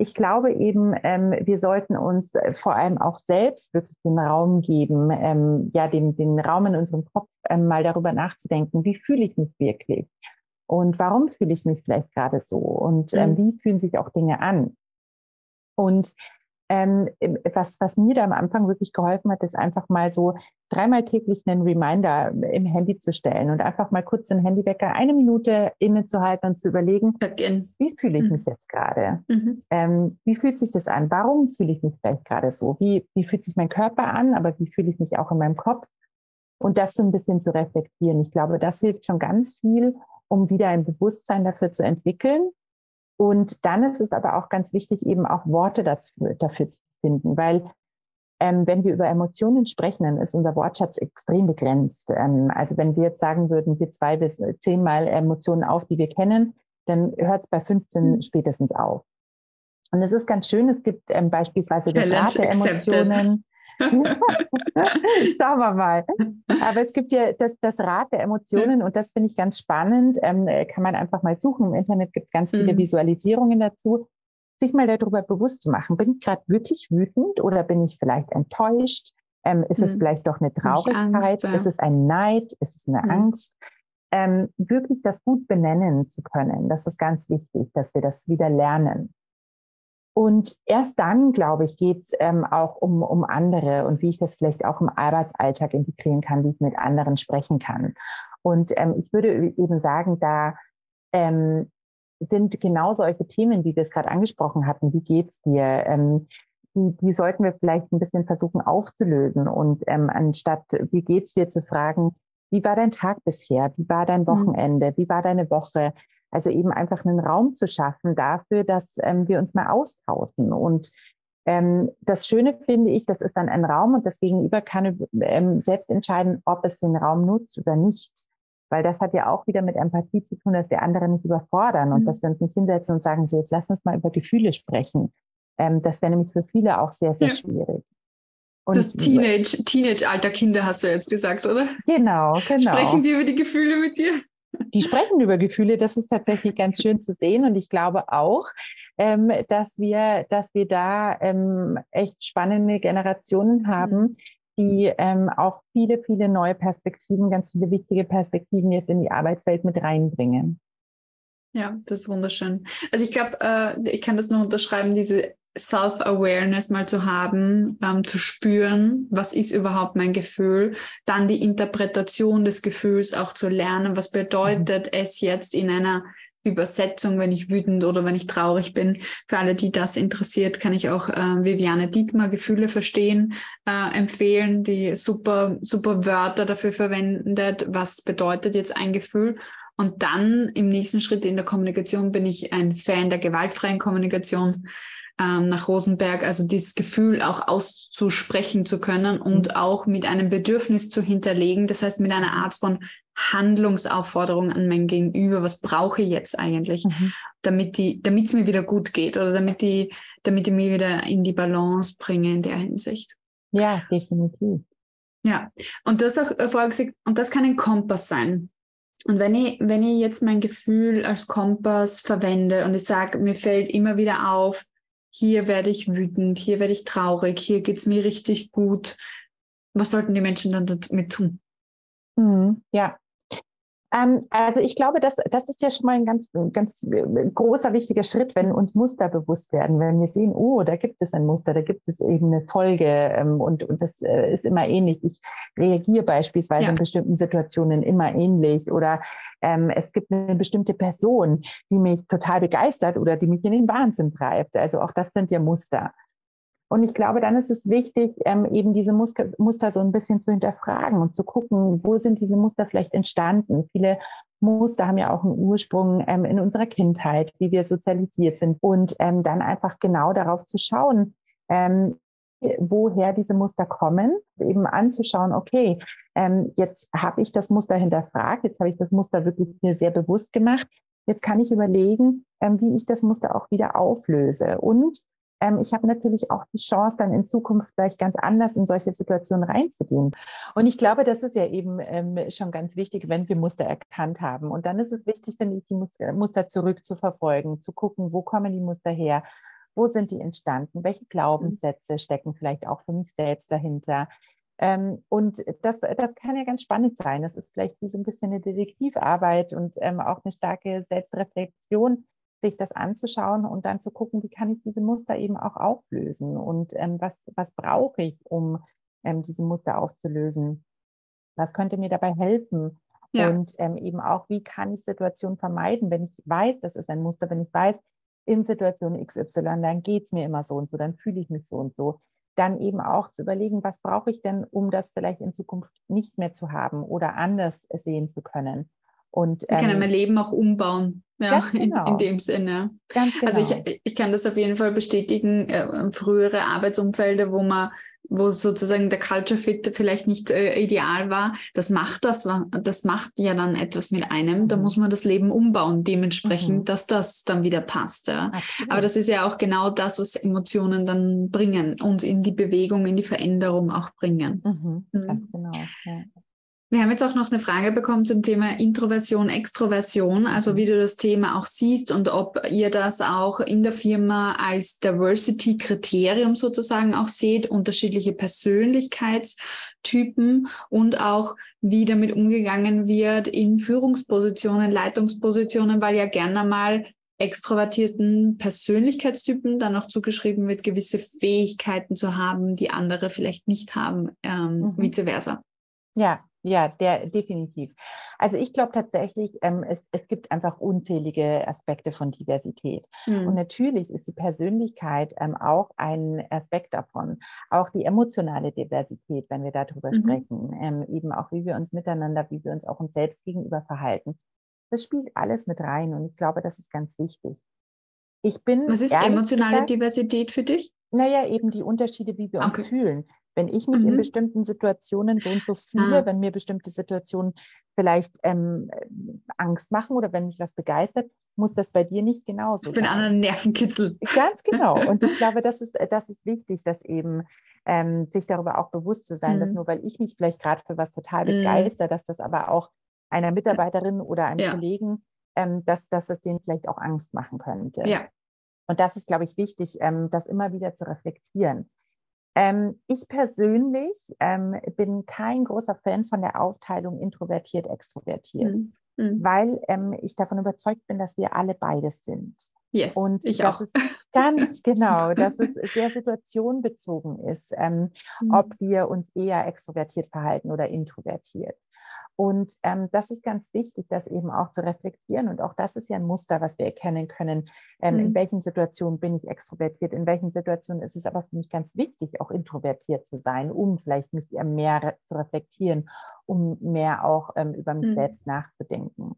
[SPEAKER 2] ich glaube eben, ähm, wir sollten uns äh, vor allem auch selbst wirklich den Raum geben, ähm, ja, den, den Raum in unserem Kopf ähm, mal darüber nachzudenken, wie fühle ich mich wirklich? Und warum fühle ich mich vielleicht gerade so? Und ähm, mhm. wie fühlen sich auch Dinge an? Und ähm, was, was mir da am Anfang wirklich geholfen hat, ist einfach mal so dreimal täglich einen Reminder im Handy zu stellen und einfach mal kurz den Handywecker eine Minute innezuhalten und zu überlegen, wie fühle ich mhm. mich jetzt gerade? Mhm. Ähm, wie fühlt sich das an? Warum fühle ich mich vielleicht gerade so? Wie, wie fühlt sich mein Körper an? Aber wie fühle ich mich auch in meinem Kopf? Und das so ein bisschen zu reflektieren. Ich glaube, das hilft schon ganz viel, um wieder ein Bewusstsein dafür zu entwickeln, und dann ist es aber auch ganz wichtig, eben auch Worte dafür, dafür zu finden, weil ähm, wenn wir über Emotionen sprechen, dann ist unser Wortschatz extrem begrenzt. Ähm, also wenn wir jetzt sagen würden, wir zwei bis zehnmal Emotionen auf, die wir kennen, dann hört es bei 15 mhm. spätestens auf. Und es ist ganz schön, es gibt ähm, beispielsweise das Rad der Emotionen. Schauen wir mal. Aber es gibt ja das, das Rad der Emotionen und das finde ich ganz spannend. Ähm, kann man einfach mal suchen. Im Internet gibt es ganz viele mhm. Visualisierungen dazu. Sich mal darüber bewusst zu machen, bin ich gerade wirklich wütend oder bin ich vielleicht enttäuscht? Ähm, ist mhm. es vielleicht doch eine Traurigkeit? Angst, ja. Ist es ein Neid? Ist es eine mhm. Angst? Ähm, wirklich das gut benennen zu können, das ist ganz wichtig, dass wir das wieder lernen. Und erst dann, glaube ich, geht es ähm, auch um, um andere und wie ich das vielleicht auch im Arbeitsalltag integrieren kann, wie ich mit anderen sprechen kann. Und ähm, ich würde eben sagen, da ähm, sind genau solche Themen, wie wir es gerade angesprochen hatten, wie geht's dir, ähm, die, die sollten wir vielleicht ein bisschen versuchen aufzulösen. Und ähm, anstatt, wie geht's dir, zu fragen, wie war dein Tag bisher? Wie war dein mhm. Wochenende? Wie war deine Woche? Also eben einfach einen Raum zu schaffen dafür, dass ähm, wir uns mal austauschen. Und ähm, das Schöne finde ich, das ist dann ein Raum und das Gegenüber kann ähm, selbst entscheiden, ob es den Raum nutzt oder nicht. Weil das hat ja auch wieder mit Empathie zu tun, dass wir andere nicht überfordern und mhm. dass wir uns nicht hinsetzen und sagen, so jetzt lass uns mal über Gefühle sprechen. Ähm, das wäre nämlich für viele auch sehr, sehr ja. schwierig.
[SPEAKER 1] Und das Teenage, Teenage-Alter Kinder hast du jetzt gesagt, oder?
[SPEAKER 2] Genau, genau.
[SPEAKER 1] Sprechen die über die Gefühle mit dir?
[SPEAKER 2] Die sprechen über Gefühle. Das ist tatsächlich ganz schön zu sehen. Und ich glaube auch, ähm, dass, wir, dass wir da ähm, echt spannende Generationen haben, mhm. die ähm, auch viele, viele neue Perspektiven, ganz viele wichtige Perspektiven jetzt in die Arbeitswelt mit reinbringen.
[SPEAKER 1] Ja, das ist wunderschön. Also ich glaube, äh, ich kann das nur unterschreiben, diese Self-Awareness mal zu haben, ähm, zu spüren, was ist überhaupt mein Gefühl, dann die Interpretation des Gefühls auch zu lernen, was bedeutet mhm. es jetzt in einer Übersetzung, wenn ich wütend oder wenn ich traurig bin. Für alle, die das interessiert, kann ich auch äh, Viviane Dietmar Gefühle verstehen äh, empfehlen, die super, super Wörter dafür verwendet, was bedeutet jetzt ein Gefühl. Und dann im nächsten Schritt in der Kommunikation bin ich ein Fan der gewaltfreien Kommunikation ähm, nach Rosenberg, also dieses Gefühl auch auszusprechen zu können und mhm. auch mit einem Bedürfnis zu hinterlegen, das heißt mit einer Art von Handlungsaufforderung an mein Gegenüber, was brauche ich jetzt eigentlich, mhm. damit die, damit es mir wieder gut geht oder damit die, damit ich mir wieder in die Balance bringe in der Hinsicht.
[SPEAKER 2] Ja, definitiv.
[SPEAKER 1] Ja, und du hast auch vorher gesagt, und das kann ein Kompass sein. Und wenn ich, wenn ich jetzt mein Gefühl als Kompass verwende und ich sage, mir fällt immer wieder auf, hier werde ich wütend, hier werde ich traurig, hier geht es mir richtig gut. Was sollten die Menschen dann damit tun?
[SPEAKER 2] Mhm, ja. Ähm, also ich glaube, das, das ist ja schon mal ein ganz, ganz äh, großer, wichtiger Schritt, wenn uns Muster bewusst werden, wenn wir sehen, oh, da gibt es ein Muster, da gibt es eben eine Folge ähm, und, und das äh, ist immer ähnlich. Ich reagiere beispielsweise ja. in bestimmten Situationen immer ähnlich oder ähm, es gibt eine bestimmte Person, die mich total begeistert oder die mich in den Wahnsinn treibt. Also auch das sind ja Muster. Und ich glaube, dann ist es wichtig, ähm, eben diese Muster, Muster so ein bisschen zu hinterfragen und zu gucken, wo sind diese Muster vielleicht entstanden. Viele Muster haben ja auch einen Ursprung ähm, in unserer Kindheit, wie wir sozialisiert sind. Und ähm, dann einfach genau darauf zu schauen, ähm, woher diese Muster kommen, eben anzuschauen, okay, ähm, jetzt habe ich das Muster hinterfragt, jetzt habe ich das Muster wirklich mir sehr bewusst gemacht. Jetzt kann ich überlegen, ähm, wie ich das Muster auch wieder auflöse. Und ähm, ich habe natürlich auch die Chance, dann in Zukunft vielleicht ganz anders in solche Situationen reinzugehen. Und ich glaube, das ist ja eben ähm, schon ganz wichtig, wenn wir Muster erkannt haben. Und dann ist es wichtig, finde ich, die Muster zurückzuverfolgen, zu gucken, wo kommen die Muster her, wo sind die entstanden, welche Glaubenssätze stecken vielleicht auch für mich selbst dahinter. Ähm, und das, das kann ja ganz spannend sein. Das ist vielleicht wie so ein bisschen eine Detektivarbeit und ähm, auch eine starke Selbstreflexion, sich das anzuschauen und dann zu gucken, wie kann ich diese Muster eben auch auflösen und ähm, was, was brauche ich, um ähm, diese Muster aufzulösen? Was könnte mir dabei helfen? Ja. Und ähm, eben auch, wie kann ich Situationen vermeiden, wenn ich weiß, das ist ein Muster, wenn ich weiß, in Situation XY, dann geht es mir immer so und so, dann fühle ich mich so und so. Dann eben auch zu überlegen, was brauche ich denn, um das vielleicht in Zukunft nicht mehr zu haben oder anders sehen zu können.
[SPEAKER 1] Und, ähm, ich kann mein Leben auch umbauen, ja, genau. in, in, genau. dem Sinne. Ganz genau. Also ich, genau. ich kann das auf jeden Fall bestätigen, äh, frühere Arbeitsumfelder, wo man wo sozusagen der Culture Fit vielleicht nicht äh, ideal war, das macht das, das macht ja dann etwas mit einem. Da mhm. muss man das Leben umbauen, dementsprechend, mhm. dass das dann wieder passt. Ja. Aber das ist ja auch genau das, was Emotionen dann bringen, uns in die Bewegung, in die Veränderung auch bringen. Mhm. mhm. Ganz genau. Ja. Wir haben jetzt auch noch eine Frage bekommen zum Thema Introversion, Extroversion, also wie du das Thema auch siehst und ob ihr das auch in der Firma als Diversity-Kriterium sozusagen auch seht, unterschiedliche Persönlichkeitstypen und auch wie damit umgegangen wird in Führungspositionen, Leitungspositionen, weil ja gerne mal extrovertierten Persönlichkeitstypen dann auch zugeschrieben wird, gewisse Fähigkeiten zu haben, die andere vielleicht nicht haben, ähm, mhm. vice versa.
[SPEAKER 2] Ja, ja, der definitiv. Also ich glaube tatsächlich, ähm, es, es gibt einfach unzählige Aspekte von Diversität. Mhm. Und natürlich ist die Persönlichkeit ähm, auch ein Aspekt davon. Auch die emotionale Diversität, wenn wir darüber mhm. sprechen, ähm, eben auch wie wir uns miteinander, wie wir uns auch uns selbst gegenüber verhalten. Das spielt alles mit rein und ich glaube, das ist ganz wichtig.
[SPEAKER 1] Ich bin. Was ist emotionale gesagt, Diversität für dich?
[SPEAKER 2] Naja, eben die Unterschiede, wie wir okay. uns fühlen. Wenn ich mich mhm. in bestimmten Situationen so und so fühle, ah. wenn mir bestimmte Situationen vielleicht ähm, Angst machen oder wenn mich was begeistert, muss das bei dir nicht genauso
[SPEAKER 1] sein. Für einen anderen Nervenkitzel.
[SPEAKER 2] Ganz genau. Und ich glaube, das ist, das ist wichtig, dass eben ähm, sich darüber auch bewusst zu sein, mhm. dass nur weil ich mich vielleicht gerade für was total mhm. begeister, dass das aber auch einer Mitarbeiterin oder einem ja. Kollegen, ähm, dass, dass das denen vielleicht auch Angst machen könnte. Ja. Und das ist, glaube ich, wichtig, ähm, das immer wieder zu reflektieren. Ähm, ich persönlich ähm, bin kein großer Fan von der Aufteilung introvertiert, extrovertiert, mhm. Mhm. weil ähm, ich davon überzeugt bin, dass wir alle beides sind.
[SPEAKER 1] Yes,
[SPEAKER 2] und
[SPEAKER 1] ich auch.
[SPEAKER 2] ganz genau, dass es sehr situationbezogen ist, ähm, mhm. ob wir uns eher extrovertiert verhalten oder introvertiert. Und ähm, das ist ganz wichtig, das eben auch zu reflektieren. Und auch das ist ja ein Muster, was wir erkennen können. Ähm, mhm. In welchen Situationen bin ich extrovertiert? In welchen Situationen ist es aber für mich ganz wichtig, auch introvertiert zu sein, um vielleicht mich mehr zu reflektieren, um mehr auch ähm, über mich mhm. selbst nachzudenken.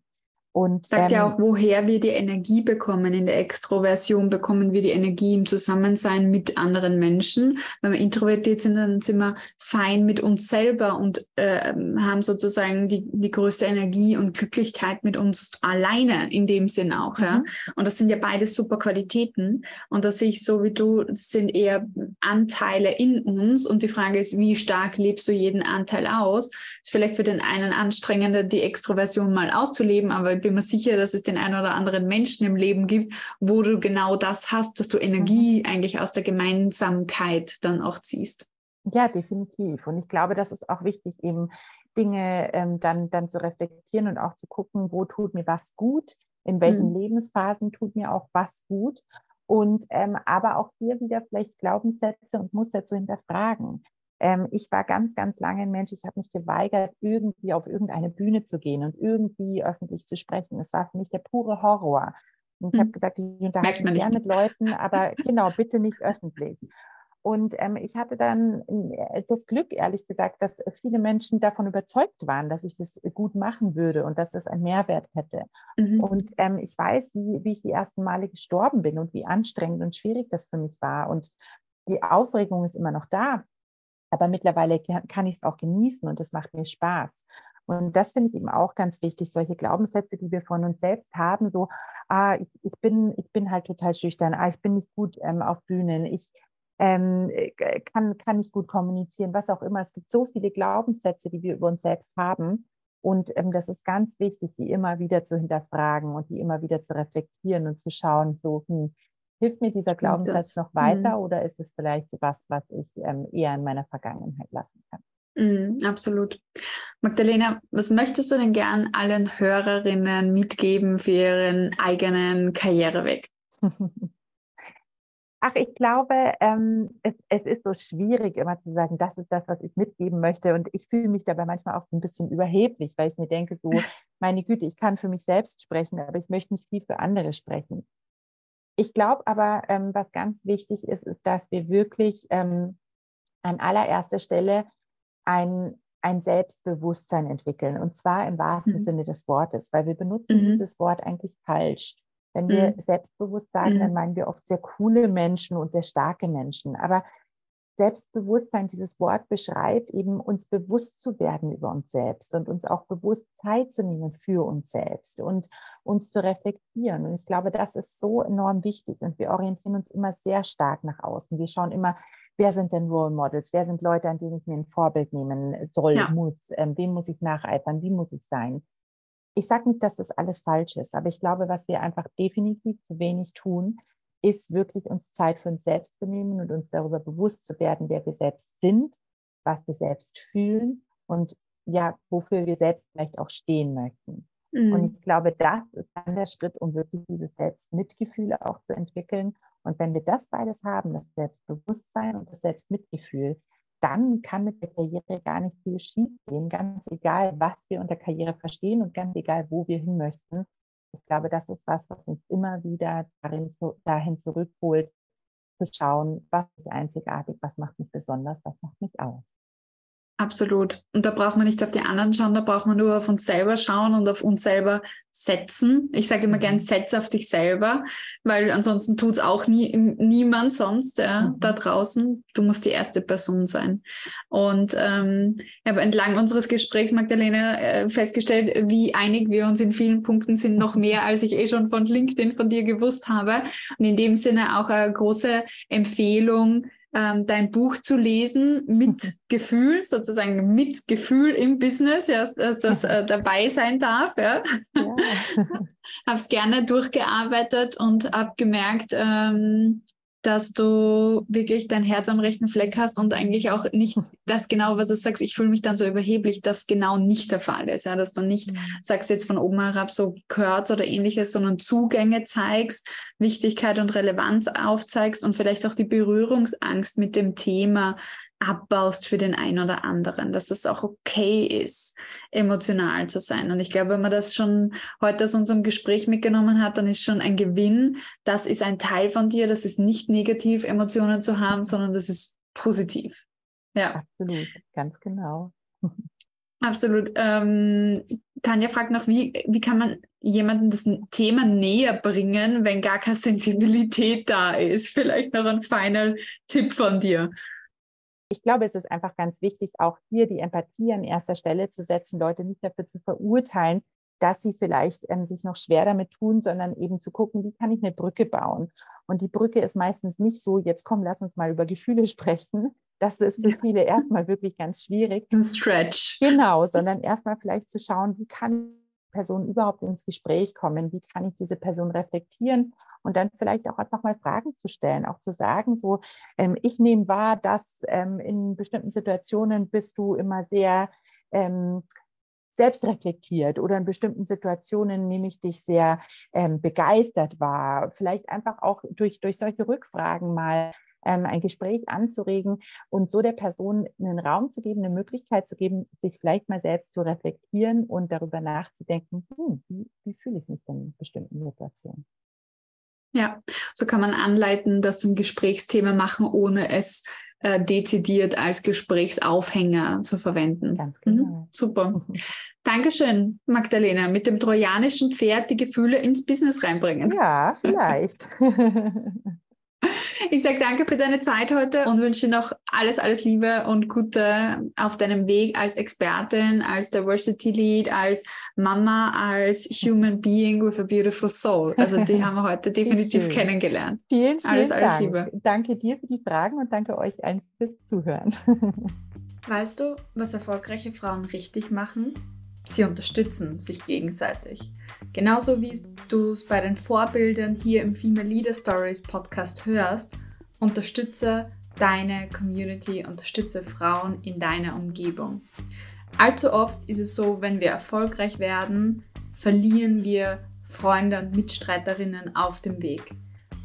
[SPEAKER 1] Und, Sagt ähm, ja auch, woher wir die Energie bekommen. In der Extroversion bekommen wir die Energie im Zusammensein mit anderen Menschen. Wenn wir introvertiert sind, dann sind wir fein mit uns selber und äh, haben sozusagen die, die größte Energie und Glücklichkeit mit uns alleine in dem Sinn auch. Mhm. Ja? Und das sind ja beide super Qualitäten. Und das sehe ich so wie du, sind eher Anteile in uns. Und die Frage ist, wie stark lebst du jeden Anteil aus? Ist vielleicht für den einen anstrengender, die Extroversion mal auszuleben, aber bin mir sicher, dass es den einen oder anderen Menschen im Leben gibt, wo du genau das hast, dass du Energie mhm. eigentlich aus der Gemeinsamkeit dann auch ziehst.
[SPEAKER 2] Ja, definitiv. Und ich glaube, das ist auch wichtig, eben Dinge ähm, dann, dann zu reflektieren und auch zu gucken, wo tut mir was gut, in welchen mhm. Lebensphasen tut mir auch was gut. Und ähm, aber auch hier wieder vielleicht Glaubenssätze und Muster zu hinterfragen. Ähm, ich war ganz, ganz lange ein Mensch, ich habe mich geweigert, irgendwie auf irgendeine Bühne zu gehen und irgendwie öffentlich zu sprechen. Es war für mich der pure Horror. Und ich habe hm. gesagt, ich unterhalte mich gerne mit Leuten, aber genau, bitte nicht öffentlich. Und ähm, ich hatte dann äh, das Glück, ehrlich gesagt, dass viele Menschen davon überzeugt waren, dass ich das gut machen würde und dass das einen Mehrwert hätte. Mhm. Und ähm, ich weiß, wie, wie ich die ersten Male gestorben bin und wie anstrengend und schwierig das für mich war. Und die Aufregung ist immer noch da. Aber mittlerweile kann ich es auch genießen und es macht mir Spaß. Und das finde ich eben auch ganz wichtig, solche Glaubenssätze, die wir von uns selbst haben, so, ah, ich, ich bin, ich bin halt total schüchtern, ah, ich bin nicht gut ähm, auf Bühnen, ich ähm, äh, kann, kann nicht gut kommunizieren, was auch immer. Es gibt so viele Glaubenssätze, die wir über uns selbst haben. Und ähm, das ist ganz wichtig, die immer wieder zu hinterfragen und die immer wieder zu reflektieren und zu schauen, so, hm, Hilft mir dieser Glaubenssatz noch weiter mhm. oder ist es vielleicht was, was ich ähm, eher in meiner Vergangenheit lassen kann?
[SPEAKER 1] Mhm, absolut. Magdalena, was möchtest du denn gern allen Hörerinnen mitgeben für ihren eigenen Karriereweg?
[SPEAKER 2] Ach, ich glaube, ähm, es, es, ist so schwierig, immer zu sagen, das ist das, was ich mitgeben möchte. Und ich fühle mich dabei manchmal auch so ein bisschen überheblich, weil ich mir denke, so, meine Güte, ich kann für mich selbst sprechen, aber ich möchte nicht viel für andere sprechen. Ich glaube aber, ähm, was ganz wichtig ist, ist, dass wir wirklich ähm, an allererster Stelle ein, ein Selbstbewusstsein entwickeln. Und zwar im wahrsten mhm. Sinne des Wortes, weil wir benutzen mhm. dieses Wort eigentlich falsch. Wenn wir mhm. selbstbewusst sagen, dann mhm. meinen wir oft sehr coole Menschen und sehr starke Menschen. Aber Selbstbewusstsein, dieses Wort beschreibt eben, uns bewusst zu werden über uns selbst und uns auch bewusst Zeit zu nehmen für uns selbst und uns zu reflektieren. Und ich glaube, das ist so enorm wichtig und wir orientieren uns immer sehr stark nach außen. Wir schauen immer, wer sind denn Role Models? Wer sind Leute, an denen ich mir ein Vorbild nehmen soll, ja. muss? Ähm, wem muss ich nacheifern? Wie muss ich sein? Ich sage nicht, dass das alles falsch ist, aber ich glaube, was wir einfach definitiv zu wenig tun, ist wirklich uns Zeit für uns selbst zu nehmen und uns darüber bewusst zu werden, wer wir selbst sind, was wir selbst fühlen und ja, wofür wir selbst vielleicht auch stehen möchten. Mhm. Und ich glaube, das ist dann der Schritt, um wirklich dieses Selbstmitgefühl auch zu entwickeln. Und wenn wir das beides haben, das Selbstbewusstsein und das Selbstmitgefühl, dann kann mit der Karriere gar nicht viel schief gehen, ganz egal, was wir unter Karriere verstehen und ganz egal, wo wir hin möchten ich glaube, das ist was, was uns immer wieder darin dahin zurückholt, zu schauen, was ist einzigartig, was macht mich besonders, was macht mich aus.
[SPEAKER 1] Absolut. Und da braucht man nicht auf die anderen schauen, da braucht man nur auf uns selber schauen und auf uns selber setzen. Ich sage immer gern, mhm. setz auf dich selber, weil ansonsten tut es auch nie, niemand sonst ja, mhm. da draußen. Du musst die erste Person sein. Und ähm, ich habe entlang unseres Gesprächs, Magdalena, äh, festgestellt, wie einig wir uns in vielen Punkten sind, noch mehr, als ich eh schon von LinkedIn von dir gewusst habe. Und in dem Sinne auch eine große Empfehlung, ähm, dein Buch zu lesen mit Gefühl, sozusagen mit Gefühl im Business, ja, dass das äh, dabei sein darf. Ja. ja. habe es gerne durchgearbeitet und habe gemerkt, ähm, dass du wirklich dein Herz am rechten Fleck hast und eigentlich auch nicht das genau, was du sagst, ich fühle mich dann so überheblich, dass genau nicht der Fall ist. Ja, dass du nicht mhm. sagst jetzt von oben herab so gehört oder ähnliches, sondern Zugänge zeigst, Wichtigkeit und Relevanz aufzeigst und vielleicht auch die Berührungsangst mit dem Thema abbaust für den einen oder anderen, dass es auch okay ist, emotional zu sein. Und ich glaube, wenn man das schon heute aus unserem Gespräch mitgenommen hat, dann ist schon ein Gewinn. Das ist ein Teil von dir, das ist nicht negativ, Emotionen zu haben, sondern das ist positiv.
[SPEAKER 2] Ja. Absolut, ganz genau.
[SPEAKER 1] Absolut. Ähm, Tanja fragt noch, wie, wie kann man jemandem das Thema näher bringen, wenn gar keine Sensibilität da ist? Vielleicht noch ein final Tipp von dir
[SPEAKER 2] ich glaube, es ist einfach ganz wichtig, auch hier die Empathie an erster Stelle zu setzen, Leute nicht dafür zu verurteilen, dass sie vielleicht ähm, sich noch schwer damit tun, sondern eben zu gucken, wie kann ich eine Brücke bauen. Und die Brücke ist meistens nicht so, jetzt komm, lass uns mal über Gefühle sprechen. Das ist für viele erstmal wirklich ganz schwierig.
[SPEAKER 1] Ein Stretch.
[SPEAKER 2] Genau, sondern erstmal vielleicht zu schauen, wie kann Person überhaupt ins Gespräch kommen? Wie kann ich diese Person reflektieren und dann vielleicht auch einfach mal Fragen zu stellen, auch zu sagen, so, ähm, ich nehme wahr, dass ähm, in bestimmten Situationen bist du immer sehr ähm, selbst reflektiert oder in bestimmten Situationen nehme ich dich sehr ähm, begeistert wahr. Vielleicht einfach auch durch, durch solche Rückfragen mal ein Gespräch anzuregen und so der Person einen Raum zu geben, eine Möglichkeit zu geben, sich vielleicht mal selbst zu reflektieren und darüber nachzudenken, hm, wie, wie fühle ich mich denn in bestimmten Situationen.
[SPEAKER 1] Ja, so kann man anleiten, dass du ein Gesprächsthema machen, ohne es äh, dezidiert als Gesprächsaufhänger zu verwenden. Ganz mhm, genau. Mhm, super. Dankeschön, Magdalena. Mit dem trojanischen Pferd die Gefühle ins Business reinbringen.
[SPEAKER 2] Ja, vielleicht.
[SPEAKER 1] Ich sage danke für deine Zeit heute und wünsche dir noch alles, alles Liebe und Gute auf deinem Weg als Expertin, als Diversity Lead, als Mama, als Human Being with a beautiful soul. Also die haben wir heute definitiv kennengelernt.
[SPEAKER 2] Vielen, vielen alles, alles Dank. Liebe. Danke dir für die Fragen und danke euch allen fürs Zuhören.
[SPEAKER 1] Weißt du, was erfolgreiche Frauen richtig machen? Sie unterstützen sich gegenseitig. Genauso wie du es bei den Vorbildern hier im Female Leader Stories Podcast hörst, unterstütze deine Community, unterstütze Frauen in deiner Umgebung. Allzu oft ist es so, wenn wir erfolgreich werden, verlieren wir Freunde und Mitstreiterinnen auf dem Weg.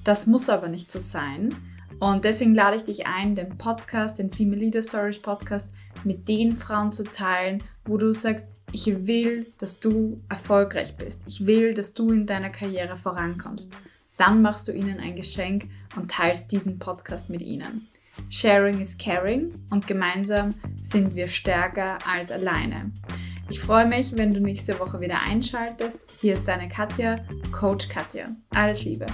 [SPEAKER 1] Das muss aber nicht so sein. Und deswegen lade ich dich ein, den Podcast, den Female Leader Stories Podcast mit den Frauen zu teilen, wo du sagst, ich will, dass du erfolgreich bist. Ich will, dass du in deiner Karriere vorankommst. Dann machst du ihnen ein Geschenk und teilst diesen Podcast mit ihnen. Sharing is caring und gemeinsam sind wir stärker als alleine. Ich freue mich, wenn du nächste Woche wieder einschaltest. Hier ist deine Katja, Coach Katja. Alles Liebe.